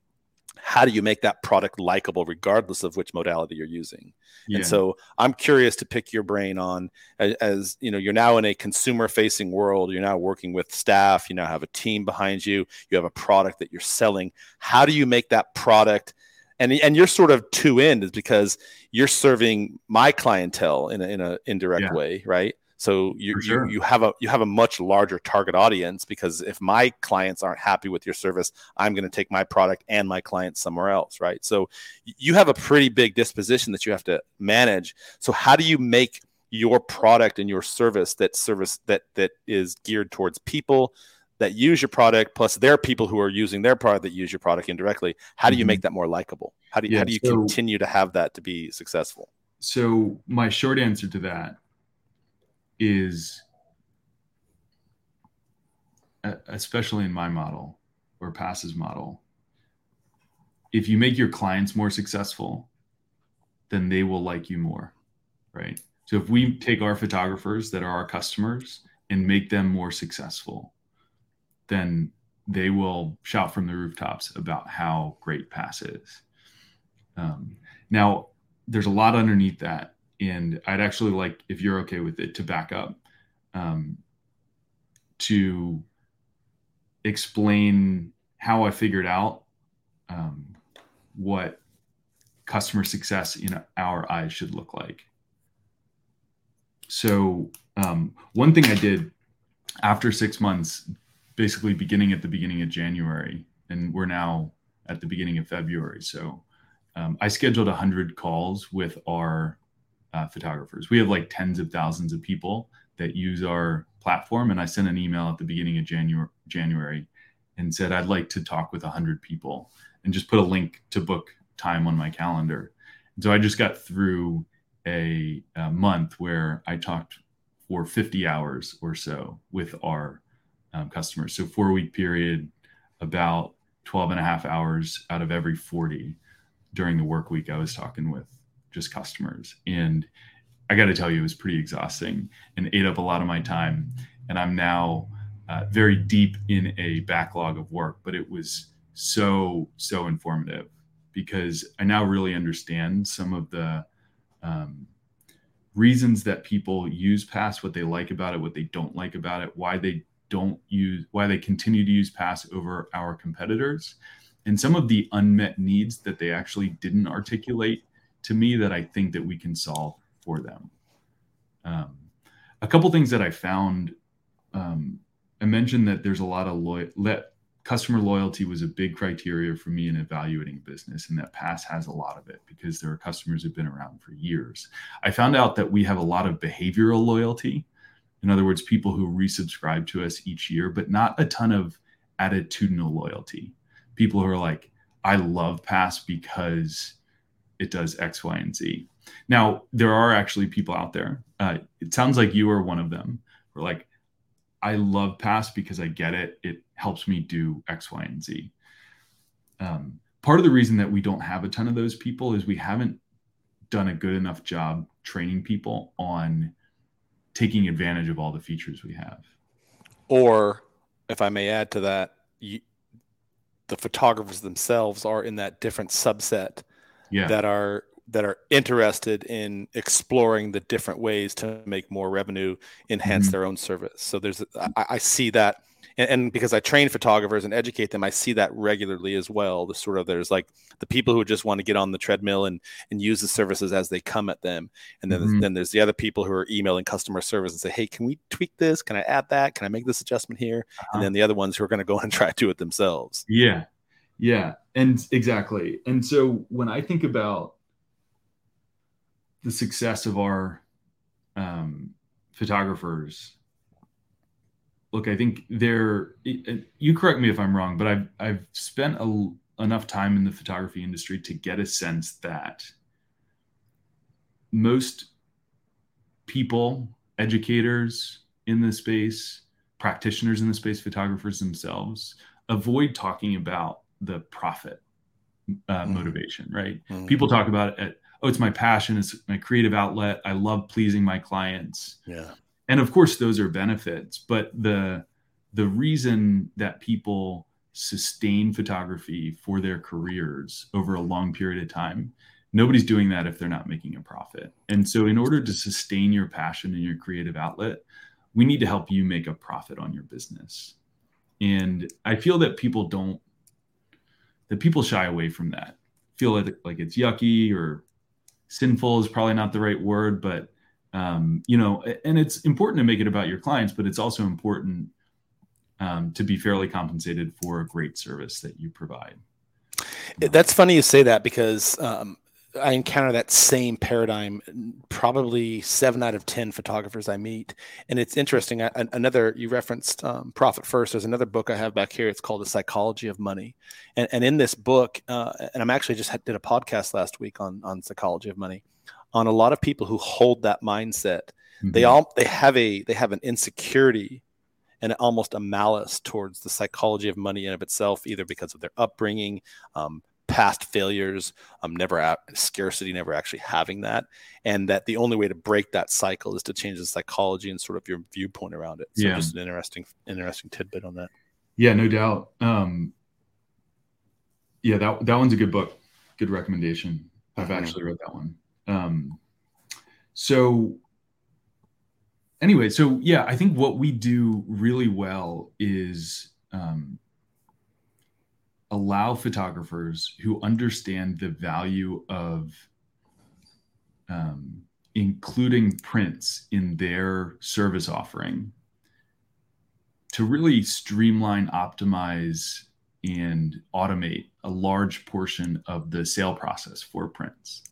how do you make that product likable regardless of which modality you're using yeah. and so i'm curious to pick your brain on as, as, you know you're now in a consumer facing world you're now working with staff you now have a team behind you you have a product that you're selling how do you make that product and and you're sort of two end is because you're serving my clientele in a, in a indirect yeah. way, right? So you, sure. you you have a you have a much larger target audience because if my clients aren't happy with your service, I'm going to take my product and my clients somewhere else, right? So you have a pretty big disposition that you have to manage. So how do you make your product and your service that service that that is geared towards people that use your product plus there are people who are using their product that use your product indirectly. How do you mm-hmm. make that more likable? How do you, yeah, how do you so, continue to have that to be successful? So my short answer to that is especially in my model or passes model if you make your clients more successful then they will like you more right? So if we take our photographers that are our customers and make them more successful then they will shout from the rooftops about how great pass is. Um, now, there's a lot underneath that, and I'd actually like, if you're okay with it, to back up um, to explain how I figured out um, what customer success in our eyes should look like. So, um, one thing I did after six months basically beginning at the beginning of January, and we're now at the beginning of February. So um, I scheduled 100 calls with our uh, photographers. We have like tens of thousands of people that use our platform, and I sent an email at the beginning of January, January and said I'd like to talk with 100 people, and just put a link to book time on my calendar. And so I just got through a, a month where I talked for 50 hours or so with our um, customers. So four week period, about 12 and a half hours out of every 40 during the work week, I was talking with just customers. And I got to tell you, it was pretty exhausting and ate up a lot of my time. And I'm now uh, very deep in a backlog of work, but it was so, so informative because I now really understand some of the um, reasons that people use Pass, what they like about it, what they don't like about it, why they don't use why they continue to use pass over our competitors. And some of the unmet needs that they actually didn't articulate to me that i think that we can solve for them. Um, a couple things that i found um, i mentioned that there's a lot of loyal customer loyalty was a big criteria for me in evaluating business and that pass has a lot of it because there are customers who've been around for years. I found out that we have a lot of behavioral loyalty in other words, people who resubscribe to us each year, but not a ton of attitudinal loyalty. People who are like, I love Pass because it does X, Y, and Z. Now, there are actually people out there. Uh, it sounds like you are one of them. We're like, I love Pass because I get it. It helps me do X, Y, and Z. Um, part of the reason that we don't have a ton of those people is we haven't done a good enough job training people on taking advantage of all the features we have. Or, if I may add to that, you, the photographers themselves are in that different subset yeah. that are that are interested in exploring the different ways to make more revenue, enhance mm-hmm. their own service. So there's I, I see that and, and, because I train photographers and educate them, I see that regularly as well. The sort of there's like the people who just want to get on the treadmill and and use the services as they come at them, and then mm-hmm. then there's the other people who are emailing customer service and say, hey, can we tweak this? Can I add that? Can I make this adjustment here? Uh-huh. And then the other ones who are going to go <laughs> and try to do it themselves. Yeah, yeah, and exactly. And so when I think about the success of our um, photographers look, I think there. You correct me if I'm wrong, but I've I've spent a, enough time in the photography industry to get a sense that most people, educators in the space, practitioners in the space, photographers themselves, avoid talking about the profit uh, mm. motivation. Right? Mm. People talk about it. oh, it's my passion. It's my creative outlet. I love pleasing my clients. Yeah and of course those are benefits but the the reason that people sustain photography for their careers over a long period of time nobody's doing that if they're not making a profit. And so in order to sustain your passion and your creative outlet we need to help you make a profit on your business. And i feel that people don't that people shy away from that. Feel like, like it's yucky or sinful is probably not the right word but um, you know, and it's important to make it about your clients, but it's also important um, to be fairly compensated for a great service that you provide. That's funny you say that because um, I encounter that same paradigm probably seven out of 10 photographers I meet. And it's interesting. I, another, you referenced um, Profit First. There's another book I have back here. It's called The Psychology of Money. And, and in this book, uh, and I'm actually just did a podcast last week on, on psychology of money on a lot of people who hold that mindset. Mm-hmm. They all they have a they have an insecurity and almost a malice towards the psychology of money in of itself, either because of their upbringing, um, past failures, um, never at, scarcity, never actually having that, and that the only way to break that cycle is to change the psychology and sort of your viewpoint around it. So yeah. just an interesting, interesting tidbit on that. Yeah, no doubt. Um, yeah, that that one's a good book. Good recommendation. I've mm-hmm. actually read that one. Um, so anyway, so yeah, I think what we do really well is um, allow photographers who understand the value of um, including prints in their service offering to really streamline, optimize, and automate a large portion of the sale process for prints.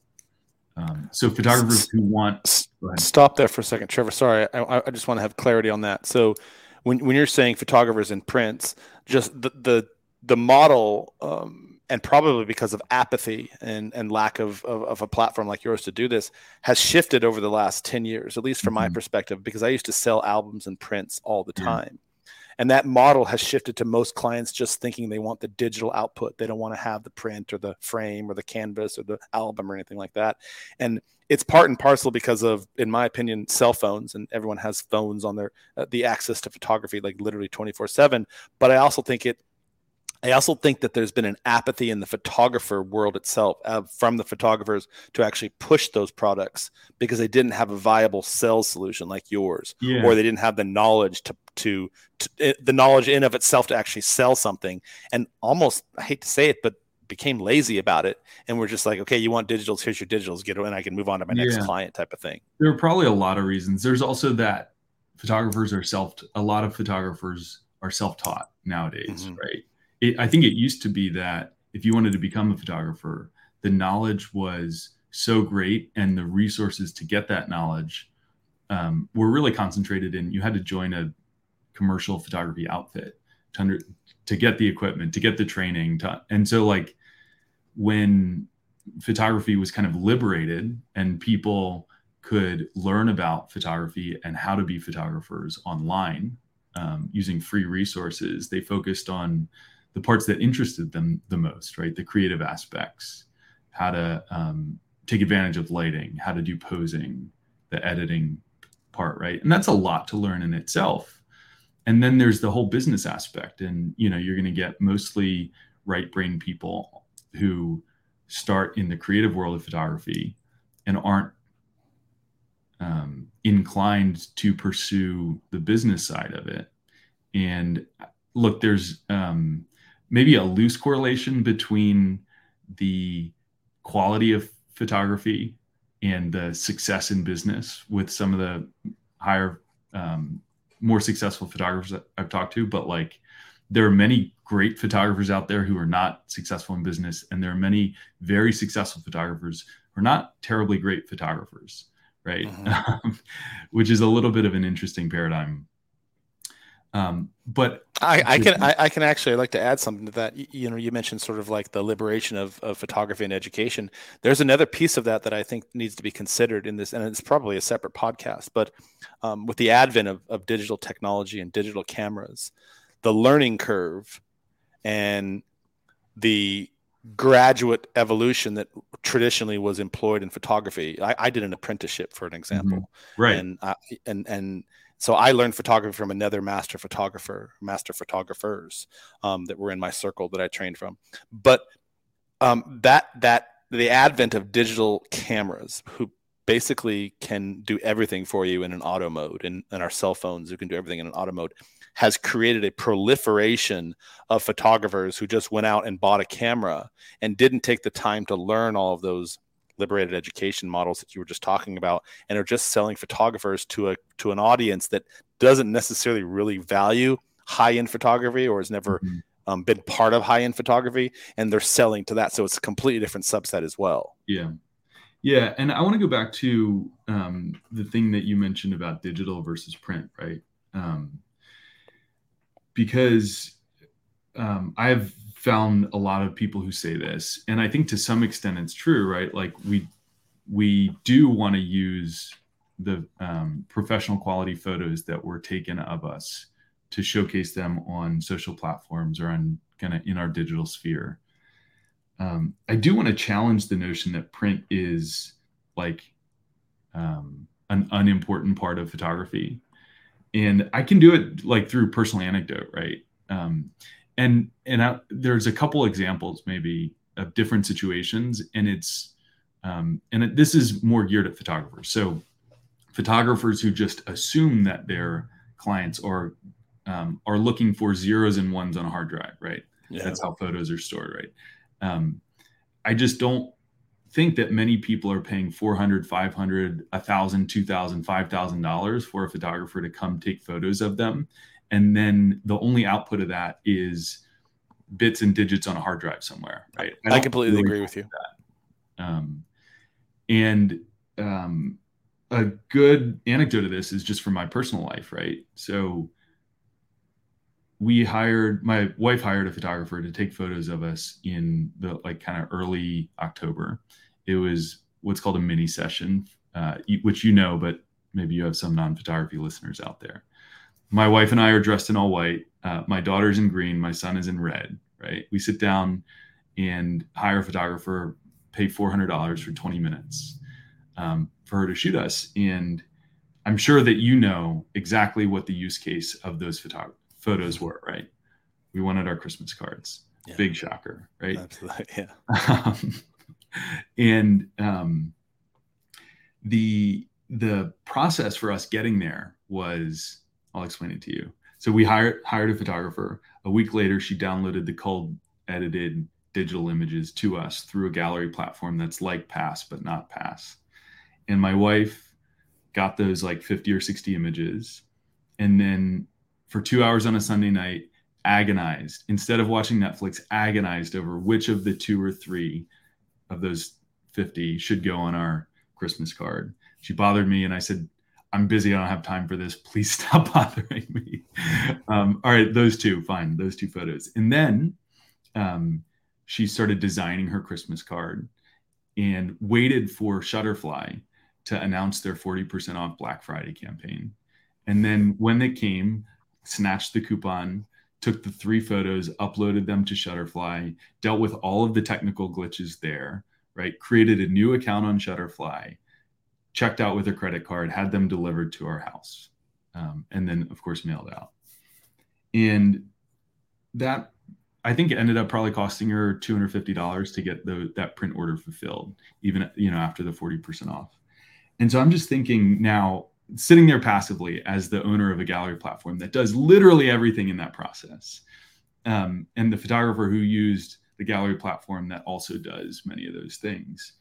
Um, so photographers who want stop there for a second, Trevor. Sorry, I, I just want to have clarity on that. So when when you're saying photographers and prints, just the the the model. Um, and probably because of apathy and, and lack of, of, of, a platform like yours to do this has shifted over the last 10 years at least from mm-hmm. my perspective because i used to sell albums and prints all the time and that model has shifted to most clients just thinking they want the digital output. They don't want to have the print or the frame or the canvas or the album or anything like that. And it's part and parcel because of, in my opinion, cell phones, and everyone has phones on their uh, the access to photography like literally twenty four seven. But I also think it I also think that there's been an apathy in the photographer world itself uh, from the photographers to actually push those products because they didn't have a viable sales solution like yours, yeah. or they didn't have the knowledge to, to, to uh, the knowledge in of itself to actually sell something. And almost, I hate to say it, but became lazy about it and we're just like okay you want digitals here's your digitals get it and i can move on to my next yeah. client type of thing there are probably a lot of reasons there's also that photographers are self a lot of photographers are self-taught nowadays mm-hmm. right it, I think it used to be that if you wanted to become a photographer, the knowledge was so great and the resources to get that knowledge um, were really concentrated in you had to join a commercial photography outfit to, under, to get the equipment to get the training to, and so like when photography was kind of liberated and people could learn about photography and how to be photographers online um, using free resources, they focused on the parts that interested them the most, right? The creative aspects, how to um, take advantage of lighting, how to do posing, the editing part, right? And that's a lot to learn in itself. And then there's the whole business aspect, and you know you're going to get mostly right brain people who start in the creative world of photography and aren't um, inclined to pursue the business side of it. And look, there's um, maybe a loose correlation between the quality of photography and the success in business with some of the higher, um, more successful photographers that I've talked to. But like, there are many great photographers out there who are not successful in business, and there are many very successful photographers who are not terribly great photographers, right? Mm-hmm. <laughs> Which is a little bit of an interesting paradigm. Um, but I, I can I, I, can actually I'd like to add something to that. You, you, know, you mentioned sort of like the liberation of, of photography and education. There's another piece of that that I think needs to be considered in this, and it's probably a separate podcast. But um, with the advent of, of digital technology and digital cameras, the learning curve and the graduate evolution that traditionally was employed in photography. I, I did an apprenticeship, for an example, mm-hmm. right? And I, and and so I learned photography from another master photographer, master photographers um, that were in my circle that I trained from. But um, that that the advent of digital cameras, who basically can do everything for you in an auto mode, and, and our cell phones who can do everything in an auto mode, has created a proliferation of photographers who just went out and bought a camera and didn't take the time to learn all of those liberated education models that you were just talking about and are just selling photographers to a to an audience that doesn't necessarily really value high end photography or has never mm-hmm. um, been part of high end photography and they're selling to that. So it's a completely different subset as well. Yeah. Yeah and i want to go back to um, the thing that you mentioned about digital versus print right? Um, because um, I've found a lot of people who say this, and I think to some extent it's true, right? Like we we do want to use the um, professional quality photos that were taken of us to showcase them on social platforms or on kind of in our digital sphere. Um, I do want to challenge the notion that print is like um, an unimportant part of photography and I can do it like through personal anecdote, right? Um, and and I, there's a couple examples maybe of different situations, and it's um, and it, this is more geared at photographers. So photographers who just assume that their clients are um, are looking for zeros and ones on a hard drive, right? Yeah. That's how photos are stored, right? Um, I just don't think that many people are paying 400 500 1000 2000 5000 dollars for a photographer to come take photos of them and then the only output of that is bits and digits on a hard drive somewhere right? I, I completely really agree with you. um, and um, a good anecdote of this is just from my personal life right? So we hired my wife hired a photographer to take photos of us in the like kind of early october. It was what's called a mini session, uh, which you know, but maybe you have some non-photography listeners out there. My wife and I are dressed in all white. Uh, my daughter's in green. My son is in red. Right. We sit down and hire a photographer, pay four hundred dollars for twenty minutes um, for her to shoot us, and I'm sure that you know exactly what the use case of those photo- photos were. Right. We wanted our Christmas cards. Yeah. Big shocker, right? Absolutely. Yeah. <laughs> Um, and um, the the process for us getting there was I'll explain it to you. So we hired hired a photographer. A week later, she downloaded the cold edited digital images to us through a gallery platform that's like Pass but not Pass. And my wife got those like 50 or 60 images, and then for two hours on a Sunday night, agonized instead of watching Netflix, agonized over which of the two or three of those 50 should go on our Christmas card. She bothered me and I said, I'm busy. I don't have time for this. Please <laughs> stop bothering me. Um, all right, those two, fine, those two photos. And then um, she started designing her Christmas card. and waited for Shutterfly to announce their 40% off Black Friday campaign. And then when they came, snatched the coupon, took the three photos, uploaded them to Shutterfly, dealt with all of the technical glitches there, right? Created a new account on Shutterfly, checked out with a credit card, had them delivered to our house, um, and then, of course, mailed out. And that I think it ended up probably costing her two hundred fifty dollars to get the, that print order fulfilled, even you know after the forty percent off. And so I'm just thinking now, sitting there passively as the owner of a gallery platform that does literally everything in that process, um, and the photographer who used the gallery platform that also does many of those things.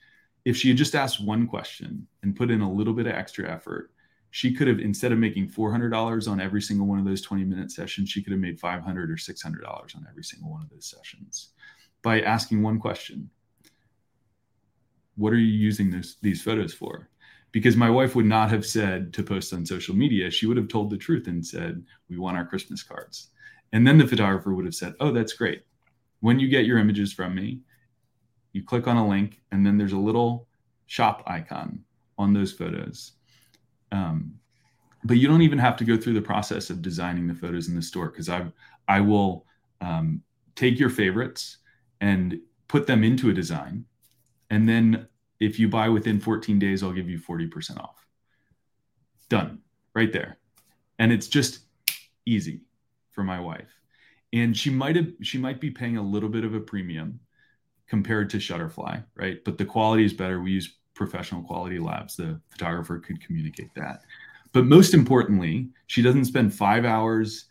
If she had just asked one question and put in a little bit of extra effort, she could have instead of making $400 on every single one of those 20 minute sessions she could have made $500 or $600 on every single one of those sessions. By asking one question what are you using this, these photos for? Because my wife would not have said to post on social media she would have told the truth and said we want our christmas cards. And then the photographer would have said oh that's great. When you get your images from me you click on a link and then there's a little shop icon on those photos. Um, but you don't even have to go through the process of designing the photos in the store because I I will um, take your favorites and put them into a design, and then if you buy within 14 days, I'll give you 40% off. Done, right there, and it's just easy for my wife, and she might have she might be paying a little bit of a premium compared to Shutterfly, right? But the quality is better. We use professional quality labs. The photographer could communicate that. But most importantly, she doesn't spend five hours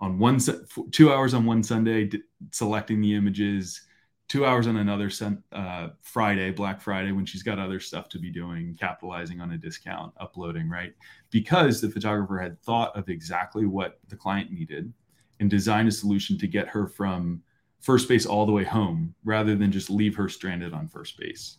on one, two hours on one Sunday selecting the images, two hours on another uh, Friday, Black Friday, when she's got other stuff to be doing, capitalizing on a discount, uploading, right? Because the photographer had thought of exactly what the client needed and designed a solution to get her from first base all the way home rather than just leave her stranded on first base.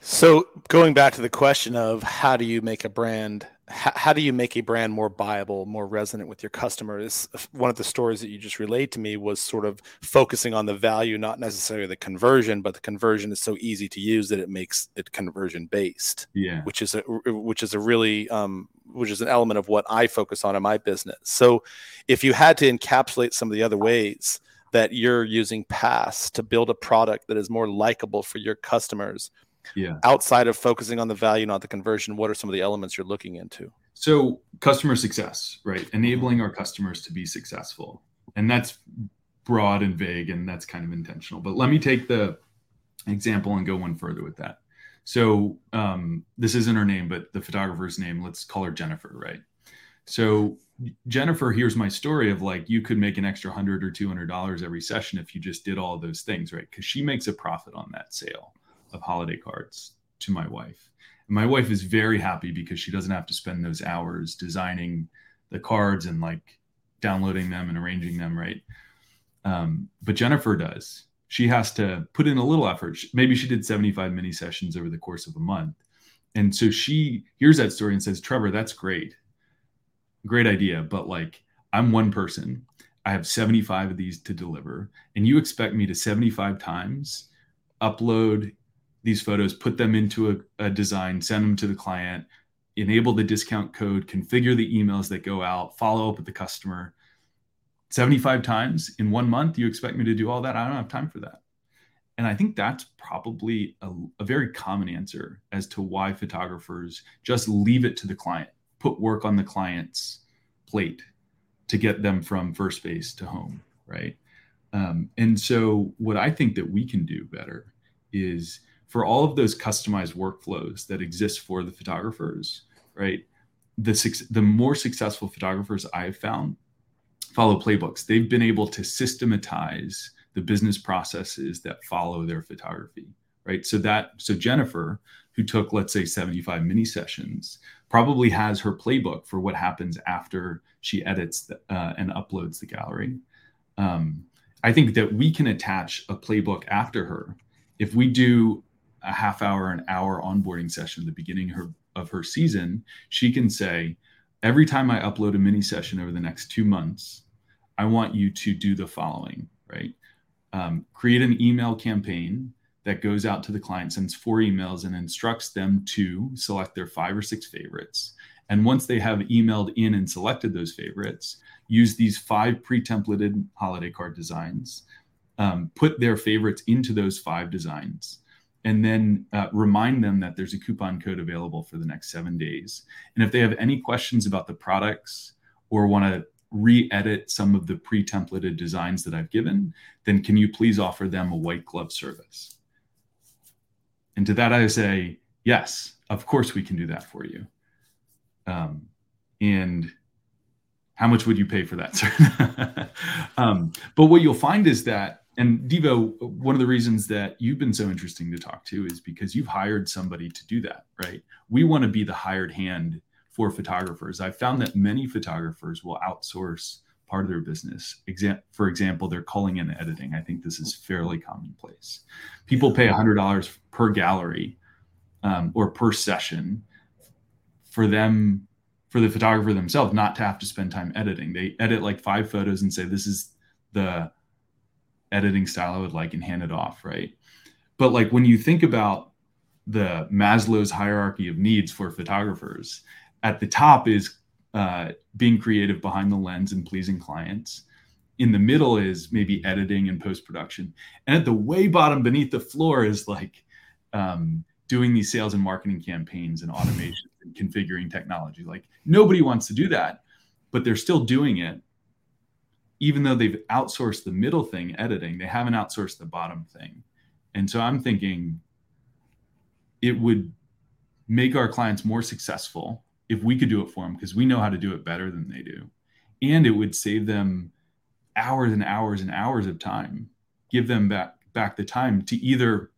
So going back to the question of how do you make a brand, how, how, do you make a brand more viable, more resonant with your customers? One of the stories that you just relayed to me was sort of focusing on the value, not necessarily the conversion, but the conversion is so easy to use that it makes it conversion based. Yeah, which is a which is a really um, which is an element of what I focus on in my business. So if you had to encapsulate some of the other ways that you're using Pass to build a product that is more likable for your customers yeah. outside of focusing on the value not the conversion what are some of the elements you're looking into? So customer success right? Enabling our customers to be successful. And that's broad and vague and that's kind of intentional. But let me take the example and go one further with that. So um, this isn't her name but the photographer's name let's call her jennifer right? So jennifer here's my story of like you could make an extra 100 or 200 dollars every session if you just did all those things right? Because she makes a profit on that sale of holiday cards to my wife. And my wife is very happy because she doesn't have to spend those hours designing the cards and like downloading them and arranging them, right? Um, but Jennifer does. She has to put in a little effort. Maybe she did 75 mini sessions over the course of a month. And so she hears that story and says, Trevor, that's great. Great idea. But like, I'm one person. I have 75 of these to deliver. And you expect me to 75 times upload these photos, put them into a, a design, send them to the client, enable the discount code, configure the emails that go out, follow up with the customer. 75 times in one month, you expect me to do all that? I don't have time for that. And I think that's probably a, a, very common answer as to why photographers just leave it to the client, put work on the client's plate to get them from first base to home, right? Um, and so, what I think that we can do better is for all of those customized workflows that exist for the photographers, right? The, the more successful photographers I've found follow playbooks. They've been able to systematize the business processes that follow their photography, right? So that so Jennifer, who took let's say 75 mini sessions, probably has her playbook for what happens after she edits the, uh, and uploads the gallery. Um, I think that we can attach a playbook after her. If we do a half hour, an hour onboarding session at the beginning of her, of her season, she can say, every time I upload a mini session over the next two months, I want you to do the following, right? Um, create an email campaign that goes out to the client, sends four emails, and instructs them to select their five or six favorites. And once they have emailed in and selected those favorites, use these five pre templated holiday card designs, um, put their favorites into those five designs, and then uh, remind them that there's a coupon code available for the next seven days. And if they have any questions about the products or want to re-edit some of the pre-templated designs that I've given, then can you please offer them a white glove service? And to that I say, yes, of course we can do that for you. Um, and how much would you pay for that, sir? <laughs> um, but what you'll find is that, and Devo, one of the reasons that you've been so interesting to talk to is because you've hired somebody to do that, right? We want to be the hired hand for photographers. I've found that many photographers will outsource part of their business. For example, they're calling in editing. I think this is fairly commonplace. People pay $100 per gallery um, or per session for them, for the photographer themselves, not to have to spend time editing. They edit like five photos and say, this is the editing style I would like and hand it off, right? But like when you think about the Maslow's hierarchy of needs for photographers, at the top is uh, being creative behind the lens and pleasing clients. In the middle is maybe editing and post production. And at the way bottom beneath the floor is like um, doing these sales and marketing campaigns and automation and configuring technology. Like nobody wants to do that, but they're still doing it. Even though they've outsourced the middle thing, editing, they haven't outsourced the bottom thing. And so I'm thinking it would make our clients more successful if we could do it for them because we know how to do it better than they do and it would save them hours and hours and hours of time give them back back the time to either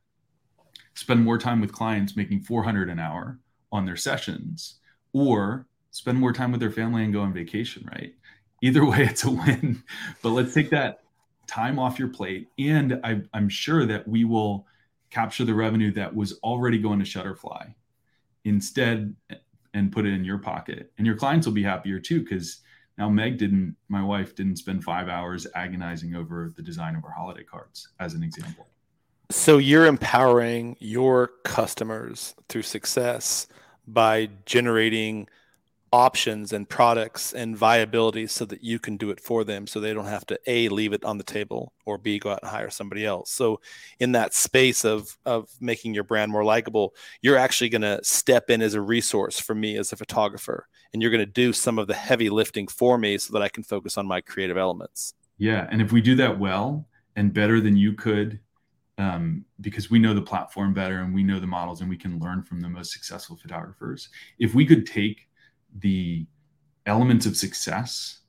spend more time with clients making 400 an hour on their sessions or spend more time with their family and go on vacation right either way it's a win <laughs> but let's take that time off your plate and I, i'm sure that we will capture the revenue that was already going to shutterfly instead and put it in your pocket. And your clients will be happier too, because now Meg didn't, my wife didn't spend five hours agonizing over the design of our holiday cards, as an example. So you're empowering your customers through success by generating options and products and viability so that you can do it for them so they don't have to a leave it on the table or b go out and hire somebody else. So in that space of of making your brand more likable you're actually going to step in as a resource for me as a photographer and you're going to do some of the heavy lifting for me so that i can focus on my creative elements. Yeah and if we do that well and better than you could um, because we know the platform better and we know the models and we can learn from the most successful photographers if we could take the elements of success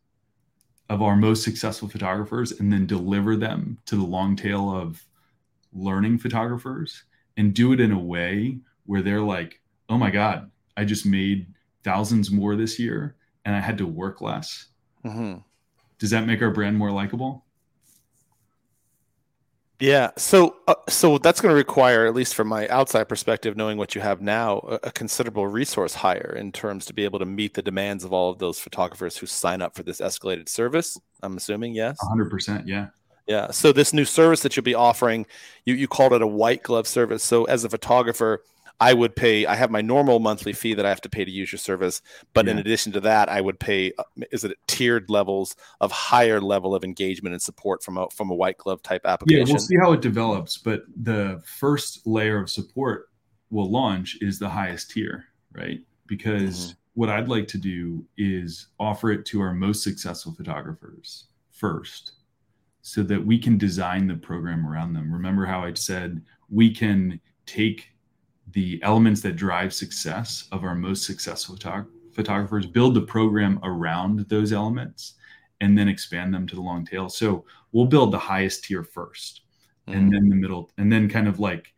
of our most successful photographers and then deliver them to the long tail of learning photographers and do it in a way where they're like, oh my God, I just made thousands more this year and I had to work less. Mm-hmm. Does that make our brand more likable? Yeah, so uh, so that's going to require, at least from my outside perspective, knowing what you have now, a, a, considerable resource hire in terms to be able to meet the demands of all of those photographers who sign up for this escalated service. I'm assuming, yes. 100%, yeah. Yeah. So this new service that you'll be offering, you you called it a white glove service. So as a photographer, I would pay. I have my normal monthly fee that I have to pay to use your service, but yeah. in addition to that, I would pay. Uh, is it tiered levels of higher level of engagement and support from a from a white glove type application? Yeah, we'll see how it develops, but the first layer of support we'll launch is the highest tier, right? Because mm-hmm. what I'd like to do is offer it to our most successful photographers first, so that we can design the program around them. Remember how I said we can take the elements that drive success of our most successful photog- photographers, build the program around those elements, and then expand them to the long tail. So we'll build the highest tier 1st mm-hmm. and then the middle, and then kind of like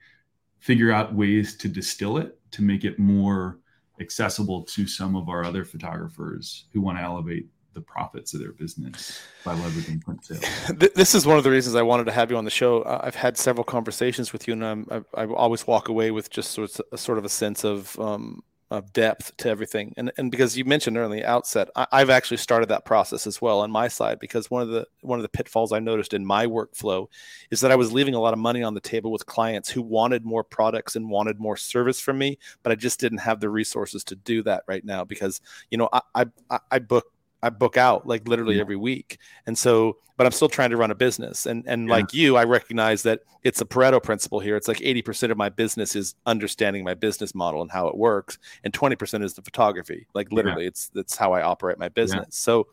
figure out ways to distill it to make it more accessible to some of our other photographers who want to elevate the profits of their business by leveraging print sales. <laughs> This is one of the reasons I wanted to have you on the show. I've had several conversations with you, and I'm, I, I always walk away with just sort of, sort of a sense of um, of depth to everything. And and because you mentioned earlier outset, I, have actually started that process as well on my side because one of the one of the pitfalls I noticed in my workflow is that I was leaving a lot of money on the table with clients who wanted more products and wanted more service from me, but I just didn't have the resources to do that right now because you know I I, I book I book out like literally yeah. every week. And so, but I'm still trying to run a business. And and yeah. like you, I recognize that it's a Pareto principle here. It's like 80% of my business is understanding my business model and how it works, and 20% is the photography. Like literally, yeah. it's that's how I operate my business. So,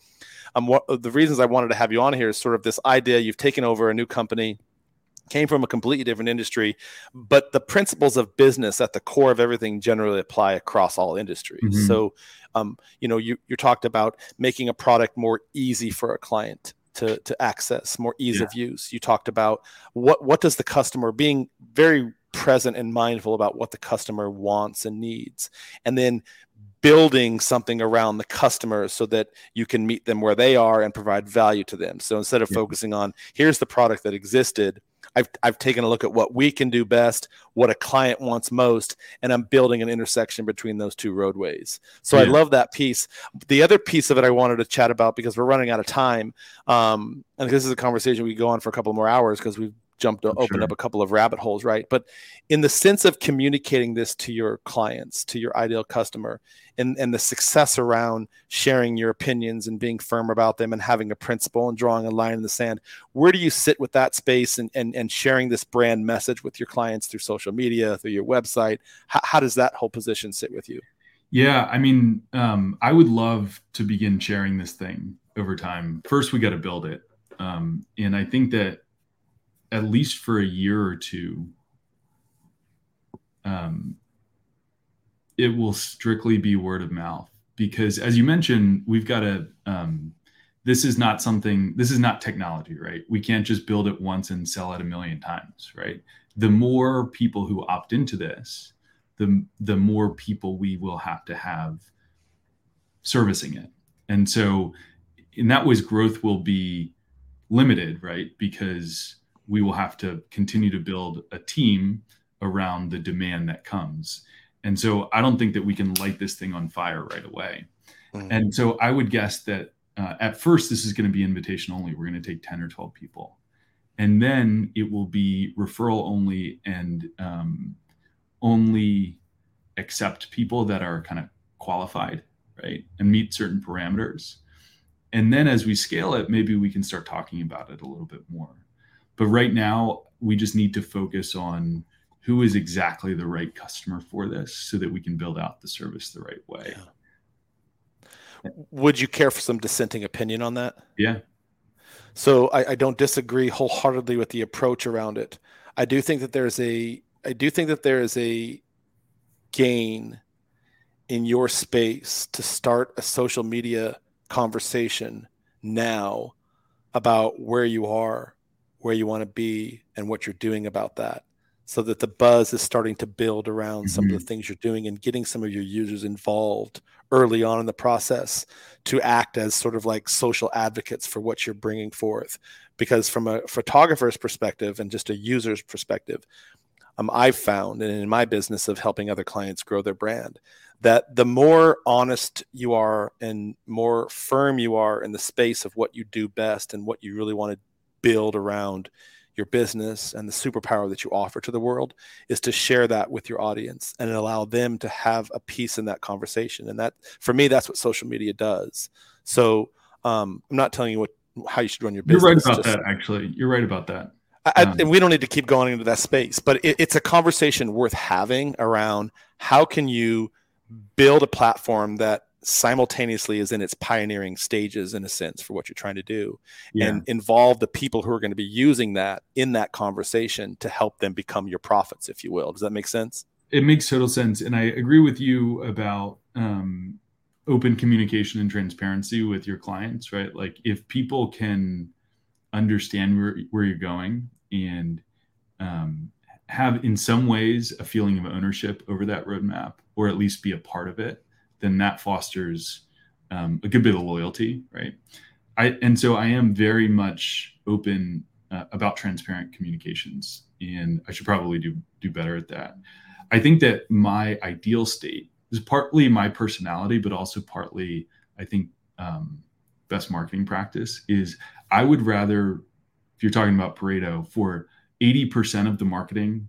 um, what the reasons I wanted to have you on here is sort of this idea you've taken over a new company came from a completely different industry, but the principles of business at the core of everything generally apply across all industries. Mm-hmm. So, um, you know, you, you talked about making a product more easy for a client to, to access, more ease yeah. of use. You talked about what what does the customer being very present and mindful about what the customer wants and needs, and then building something around the customer so that you can meet them where they are and provide value to them. So instead of yeah. focusing on here's the product that existed, I've, I've taken a look at what we can do best, what a client wants most, and I'm building an intersection between those two roadways. So yeah. I love that piece. The other piece of it I wanted to chat about because we're running out of time, um, and this is a conversation we go on for a couple more hours because we've jumped to open up a couple of rabbit holes, right? But in the sense of communicating this to your clients, to your ideal customer, and, and the success around sharing your opinions and being firm about them and having a principle and drawing a line in the sand, where do you sit with that space and, and, and sharing this brand message with your clients through social media, through your website? How, how does that whole position sit with you? Yeah, I mean, um, I would love to begin sharing this thing over time. First, we got to build it. Um, and I think that at least for a year or two, um, it will strictly be word of mouth because, as you mentioned, we've got to. Um, this is not something. This is not technology, right? We can't just build it once and sell it a million times, right? The more people who opt into this, the the more people we will have to have servicing it, and so in that ways, growth will be limited, right? Because we will have to continue to build a team around the demand that comes. And so I don't think that we can light this thing on fire right away. Mm-hmm. And so I would guess that uh, at first, this is going to be invitation only. We're going to take 10 or 12 people. And then it will be referral only and um, only accept people that are kind of qualified, right? And meet certain parameters. And then as we scale it, maybe we can start talking about it a little bit more. But right now, we just need to focus on who is exactly the right customer for this so that we can build out the service the right way. Yeah. Would you care for some dissenting opinion on that? Yeah. So I, I don't disagree wholeheartedly with the approach around it. I do think that there's a I do think that there is a gain in your space to start a social media conversation now about where you are where you want to be and what you're doing about that so that the buzz is starting to build around mm-hmm. some of the mm-hmm. things you're doing and getting some of your users involved early on in the process to act as sort of like social advocates for what you're bringing forth because from a photographer's perspective and just a user's perspective um, i've found and in my business of helping other clients grow their brand that the more honest you are and more firm you are in the space of what you do best and what you really want to build around your business and the superpower that you offer to the world is to share that with your audience and allow them to have a piece in that conversation. And that, for me, that's what social media does. So um, I'm not telling you what how you should run your business. You're right about just, that. Actually, you're right about that. I, um, and we don't need to keep going into that space, but it, it's a conversation worth having around how can you build a platform that simultaneously is in its pioneering stages in a sense for what you're trying to do yeah. and involve the people who are going to be using that in that conversation to help them become your prophets if you will. Does that make sense? It makes total sense and i agree with you about um, open communication and transparency with your clients right? Like if people can understand where, where you're going and um, have in some ways a feeling of ownership over that roadmap or at least be a part of it then that fosters um, a good bit of loyalty, right? I and so I am very much open uh, about transparent communications, and I should probably do do better at that. I think that my ideal state is partly my personality, but also partly I think um, best marketing practice is I would rather, if you're talking about Pareto, for 80% of the marketing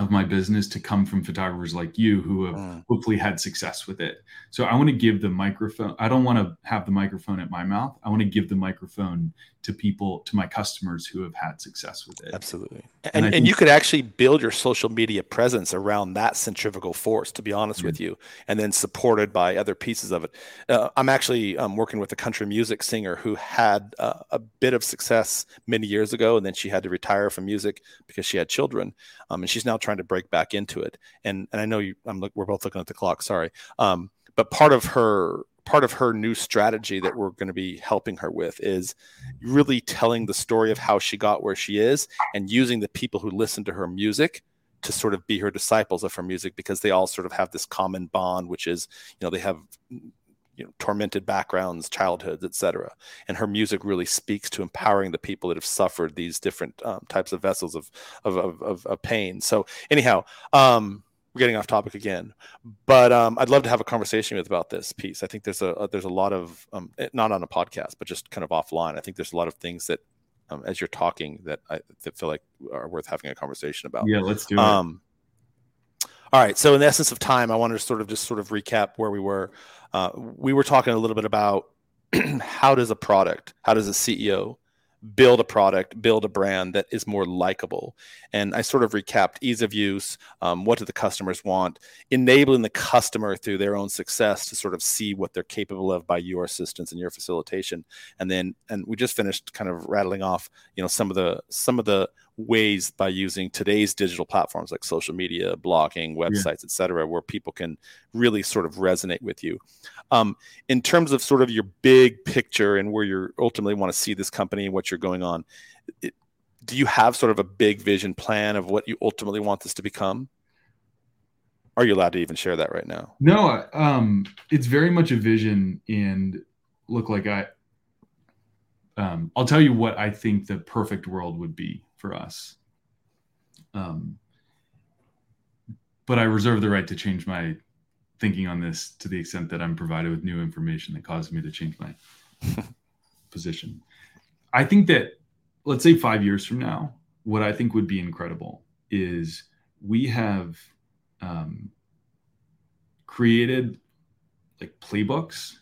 of my business to come from photographers like you who have mm. hopefully had success with it. So I want to give the microphone, I don't want to have the microphone at my mouth. I want to give the microphone to people, to my customers who have had success with it. Absolutely. And, and, and you could actually build your social media presence around that centrifugal force, to be honest yeah. with you, and then supported by other pieces of it. Uh, I'm actually um, working with a country music singer who had uh, a bit of success many years ago, and then she had to retire from music because she had children. Um, and she's now trying to break back into it. And, and I know you, I'm, we're both looking at the clock, sorry. Um, but part of her part of her new strategy that we're going to be helping her with is really telling the story of how she got where she is and using the people who listen to her music to sort of be her disciples of her music because they all sort of have this common bond which is you know they have you know tormented backgrounds childhoods etc and her music really speaks to empowering the people that have suffered these different um, types of vessels of of, of, of, of pain. So anyhow um we're getting off topic again, but um, I'd love to have a conversation with about this piece. I think there's a, a there's a lot of um, eh, not on a podcast, but just kind of offline. I think there's a lot of things that, um, as you're talking, that I that feel like are worth having a conversation about. Yeah, let's do it. Um, all right. So, in the essence of time, I wanted to sort of just sort of recap where we were. Uh, we were talking a little bit about <clears throat> how does a product, how does a CEO build a product, build a brand that is more likable. And I sort of recapped ease of use, um, what do the customers want, enabling the customer through their own success to sort of see what they're capable of by your assistance and your facilitation. And then, and we just finished kind of rattling off, you know, some of the some of the ways by using today's digital platforms like social media, blogging, websites, yeah. et cetera, where people can really sort of resonate with you. Um, in terms of sort of your big picture and where you ultimately want to see this company and what you're going on, it, do you have sort of a big vision plan of what you ultimately want this to become? Are you allowed to even share that right now? No, um, it's very much a vision and look like I, um, I'll tell you what I think the perfect world would be for us. Um, but I reserve the right to change my thinking on this to the extent that I'm provided with new information that causes me to change my <laughs> position. I think that, let's say five years from now, what I think would be incredible is we have um, created like playbooks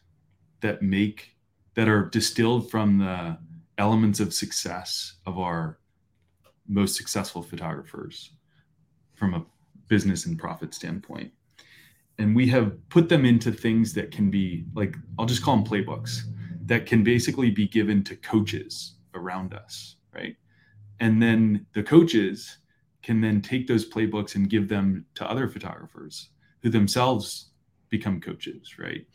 that make that are distilled from the elements of success of our most successful photographers from a business and profit standpoint. And we have put them into things that can be like, I'll just call them playbooks that can basically be given to coaches around us, right? And then the coaches can then take those playbooks and give them to other photographers who themselves become coaches, right?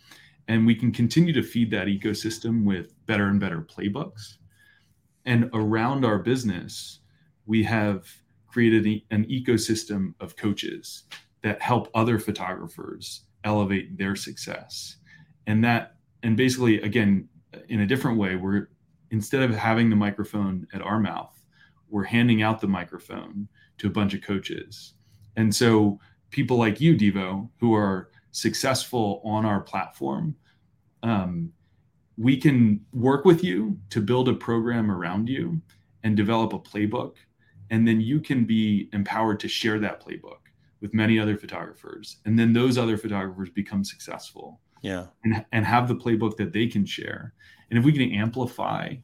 And we can continue to feed that ecosystem with better and better playbooks. And around our business, we have created an ecosystem of coaches that help other photographers elevate their success. And that and basically again in a different way we're instead of having the microphone at our mouth we're handing out the microphone to a bunch of coaches. And so people like you devo who are successful on our platform um, we can work with you to build a program around you and develop a playbook and then you can be empowered to share that playbook with many other photographers. And then those other photographers become successful. Yeah. And, and have the playbook that they can share. And if we can amplify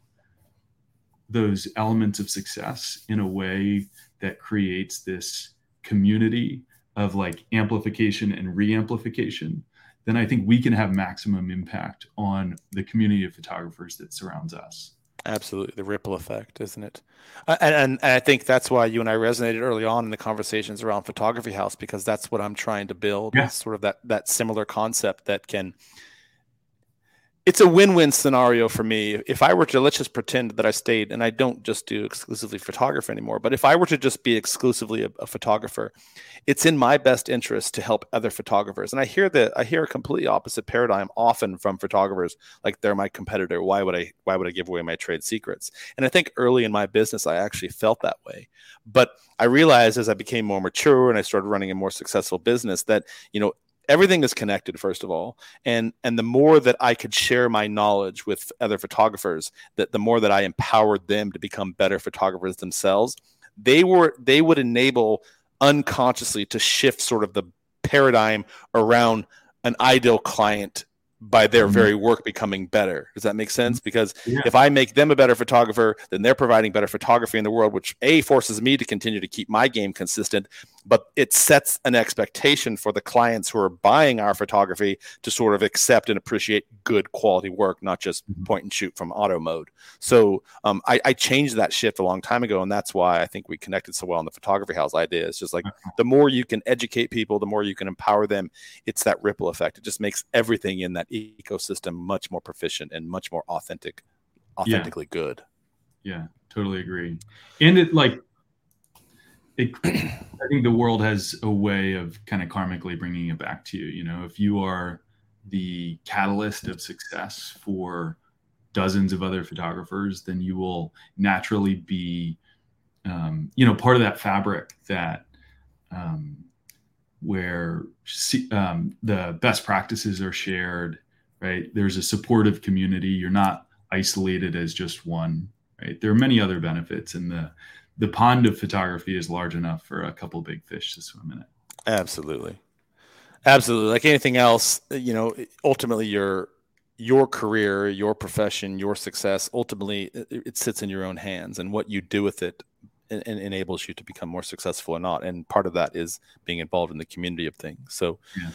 those elements of success in a way that creates this community of like amplification and re-amplification then i think we can have maximum impact on the community of photographers that surrounds us Absolutely, the ripple effect, isn't it? And, and, and I think that's why you and I resonated early on in the conversations around Photography House because that's what I'm trying to build. Yeah. Sort of that that similar concept that can it's a win-win scenario for me. If I were to let's just pretend that I stayed and I don't just do exclusively photography anymore, but if I were to just be exclusively a, a, photographer, it's in my best interest to help other photographers. And I hear that I hear a completely opposite paradigm often from photographers, like they're my competitor. Why would I why would I give away my trade secrets? And I think early in my business I actually felt that way. But I realized as I became more mature and I started running a more successful business that, you know, everything is connected first of all and and the more that i could share my knowledge with other photographers that the more that i empowered them to become better photographers themselves they were they would enable unconsciously to shift sort of the paradigm around an ideal client by their mm-hmm. very work becoming better. Does that make sense? Mm-hmm. Because yeah. if I make them a better photographer, then they're providing better photography in the world, which A forces me to continue to keep my game consistent, but it sets an expectation for the clients who are buying our photography to sort of accept and appreciate good quality work, not just mm-hmm. point and shoot from auto mode. So um, I, I, changed that shift a long time ago, and that's why I think we connected so well on the photography house idea. It's just like uh-huh. the more you can educate people, the more you can empower them. It's that ripple effect. It just makes everything in that ecosystem much more proficient and much more authentic, authentically yeah. good. Yeah, totally agree. And it like, it, <clears throat> I think the world has a way of kind of karmically bringing it back to you. You know, if you are the catalyst of success for dozens of other photographers, then you will naturally be, um, you know, part of that fabric that um, where um, the best practices are shared right? There's a supportive community. You're not isolated as just one, right? There are many other benefits, and the the pond of photography is large enough for a couple big fish to swim in it. Absolutely, absolutely. Like anything else, you know, ultimately your your career, your profession, your success, ultimately it, it sits in your own hands, and what you do with it and, enables you to become more successful or not. And part of that is being involved in the community of things. So. Yeah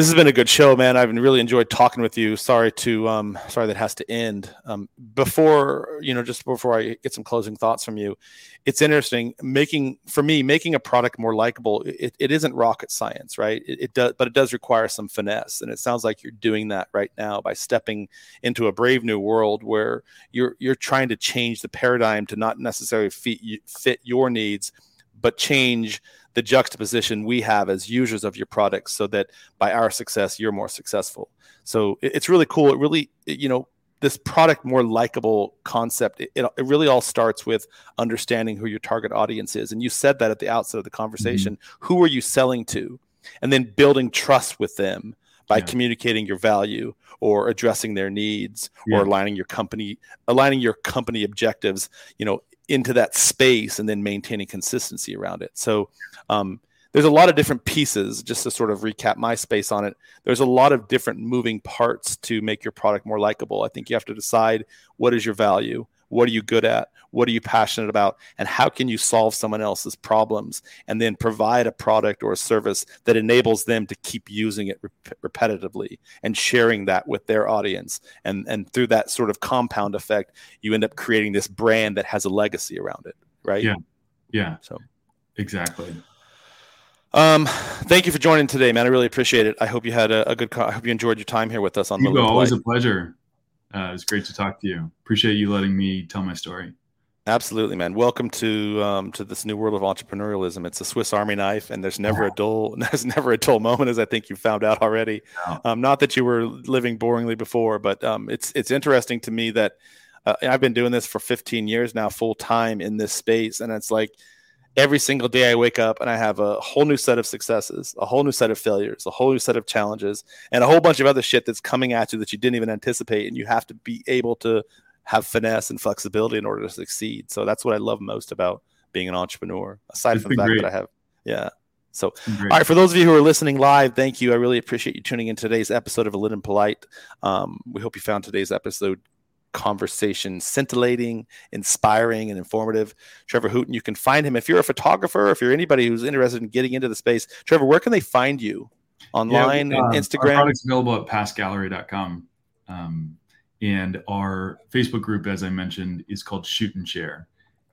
this has been a good show, man. I've really enjoyed talking with you. Sorry to um, sorry that has to end. Um, before you know, just before I get some closing thoughts from you, it's interesting making for me making a product more likable. It, it isn't rocket science, right? It, it, does, but it does require some finesse, and it sounds like you're doing that right now by stepping into a brave new world where you're you're trying to change the paradigm to not necessarily fit fit your needs, but change the juxtaposition we have as users of your products so that by our success you're more successful so it's really cool it really you know this product more likable concept it, it, really all starts with understanding who your target audience is and you said that at the outset of the conversation mm-hmm. who are you selling to and then building trust with them by yeah. communicating your value or addressing their needs yeah. or aligning your company aligning your company objectives you know into that space and then maintaining consistency around it. So um, there's a lot of different pieces. Just to sort of recap my space on it, there's a lot of different moving parts to make your product more likable. I think you have to decide what is your value, what are you good at? What are you passionate about? And how can you solve someone else's problems and then provide a product or a service that enables them to keep using it rep- repetitively and sharing that with their audience? And, and through that sort of compound effect, you end up creating this brand that has a legacy around it, right? Yeah. Yeah. So, exactly. Um, thank you for joining today, man. I really appreciate it. I hope you had a, a good. Co- I hope you enjoyed your time here with us on. Go, always a pleasure. Uh, it was great to talk to you. Appreciate you letting me tell my story. Absolutely, man. Welcome to um, to this new world of entrepreneurialism. It's a Swiss Army knife, and there's never a dull <laughs> there's never a dull moment, as I think you found out already. Um, not that you were living boringly before, but um, it's it's interesting to me that uh, I've been doing this for 15 years now, full time in this space, and it's like every single day I wake up and I have a whole new set of successes, a whole new set of failures, a whole new set of challenges, and a whole bunch of other shit that's coming at you that you didn't even anticipate. And you have to be able to have finesse and flexibility in order to succeed. So that's what I love most about being an entrepreneur, aside it's from the fact great. that I have, yeah. So, all right, for those of you who are listening live, thank you. I really appreciate you tuning in today's episode of A Lit and Polite. Um, we hope you found today's episode conversation scintillating, inspiring, and informative. Trevor Hooton, you can find him if you're a photographer, if you're anybody who's interested in getting into the space. Trevor, where can they find you? Online, yeah, uh, Instagram? Our product's available at passgallery.com. Um, and our Facebook group, as I mentioned, is called Shoot and Share.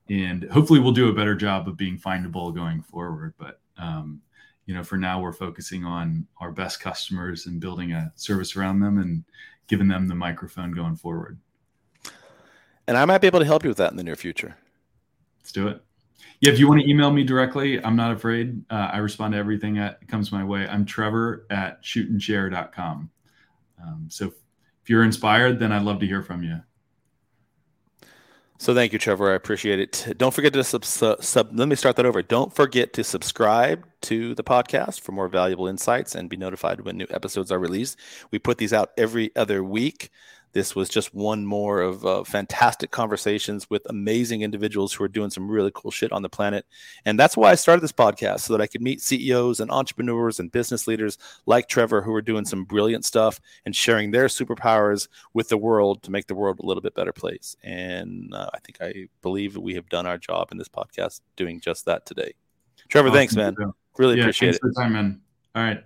And hopefully we'll do a better job of being findable going forward. But um, you know, for now we're focusing on our best customers and building a service around them and giving them the microphone going forward and I might be able to help you with that in the near future. Let's do it. Yeah, if you want to email me directly, I'm not afraid. Uh, I respond to everything that comes my way. I'm Trevor at shootandshare.com. Um, so if you're inspired, then I'd love to hear from you. So thank you, Trevor. I appreciate it. Don't forget to sub, sub, Let me start that over. Don't forget to subscribe to the podcast for more valuable insights and be notified when new episodes are released. We put these out every other week. This was just one more of uh, fantastic conversations with amazing individuals who are doing some really cool shit on the planet. And that's why I started this podcast so that I could meet CEOs and entrepreneurs and business leaders like Trevor who are doing some brilliant stuff and sharing their superpowers with the world to make the world a little bit better place. And uh, I think I believe we have done our job in this podcast doing just that today. Trevor, awesome. thanks, man. Really yeah, appreciate it. time, man. All right.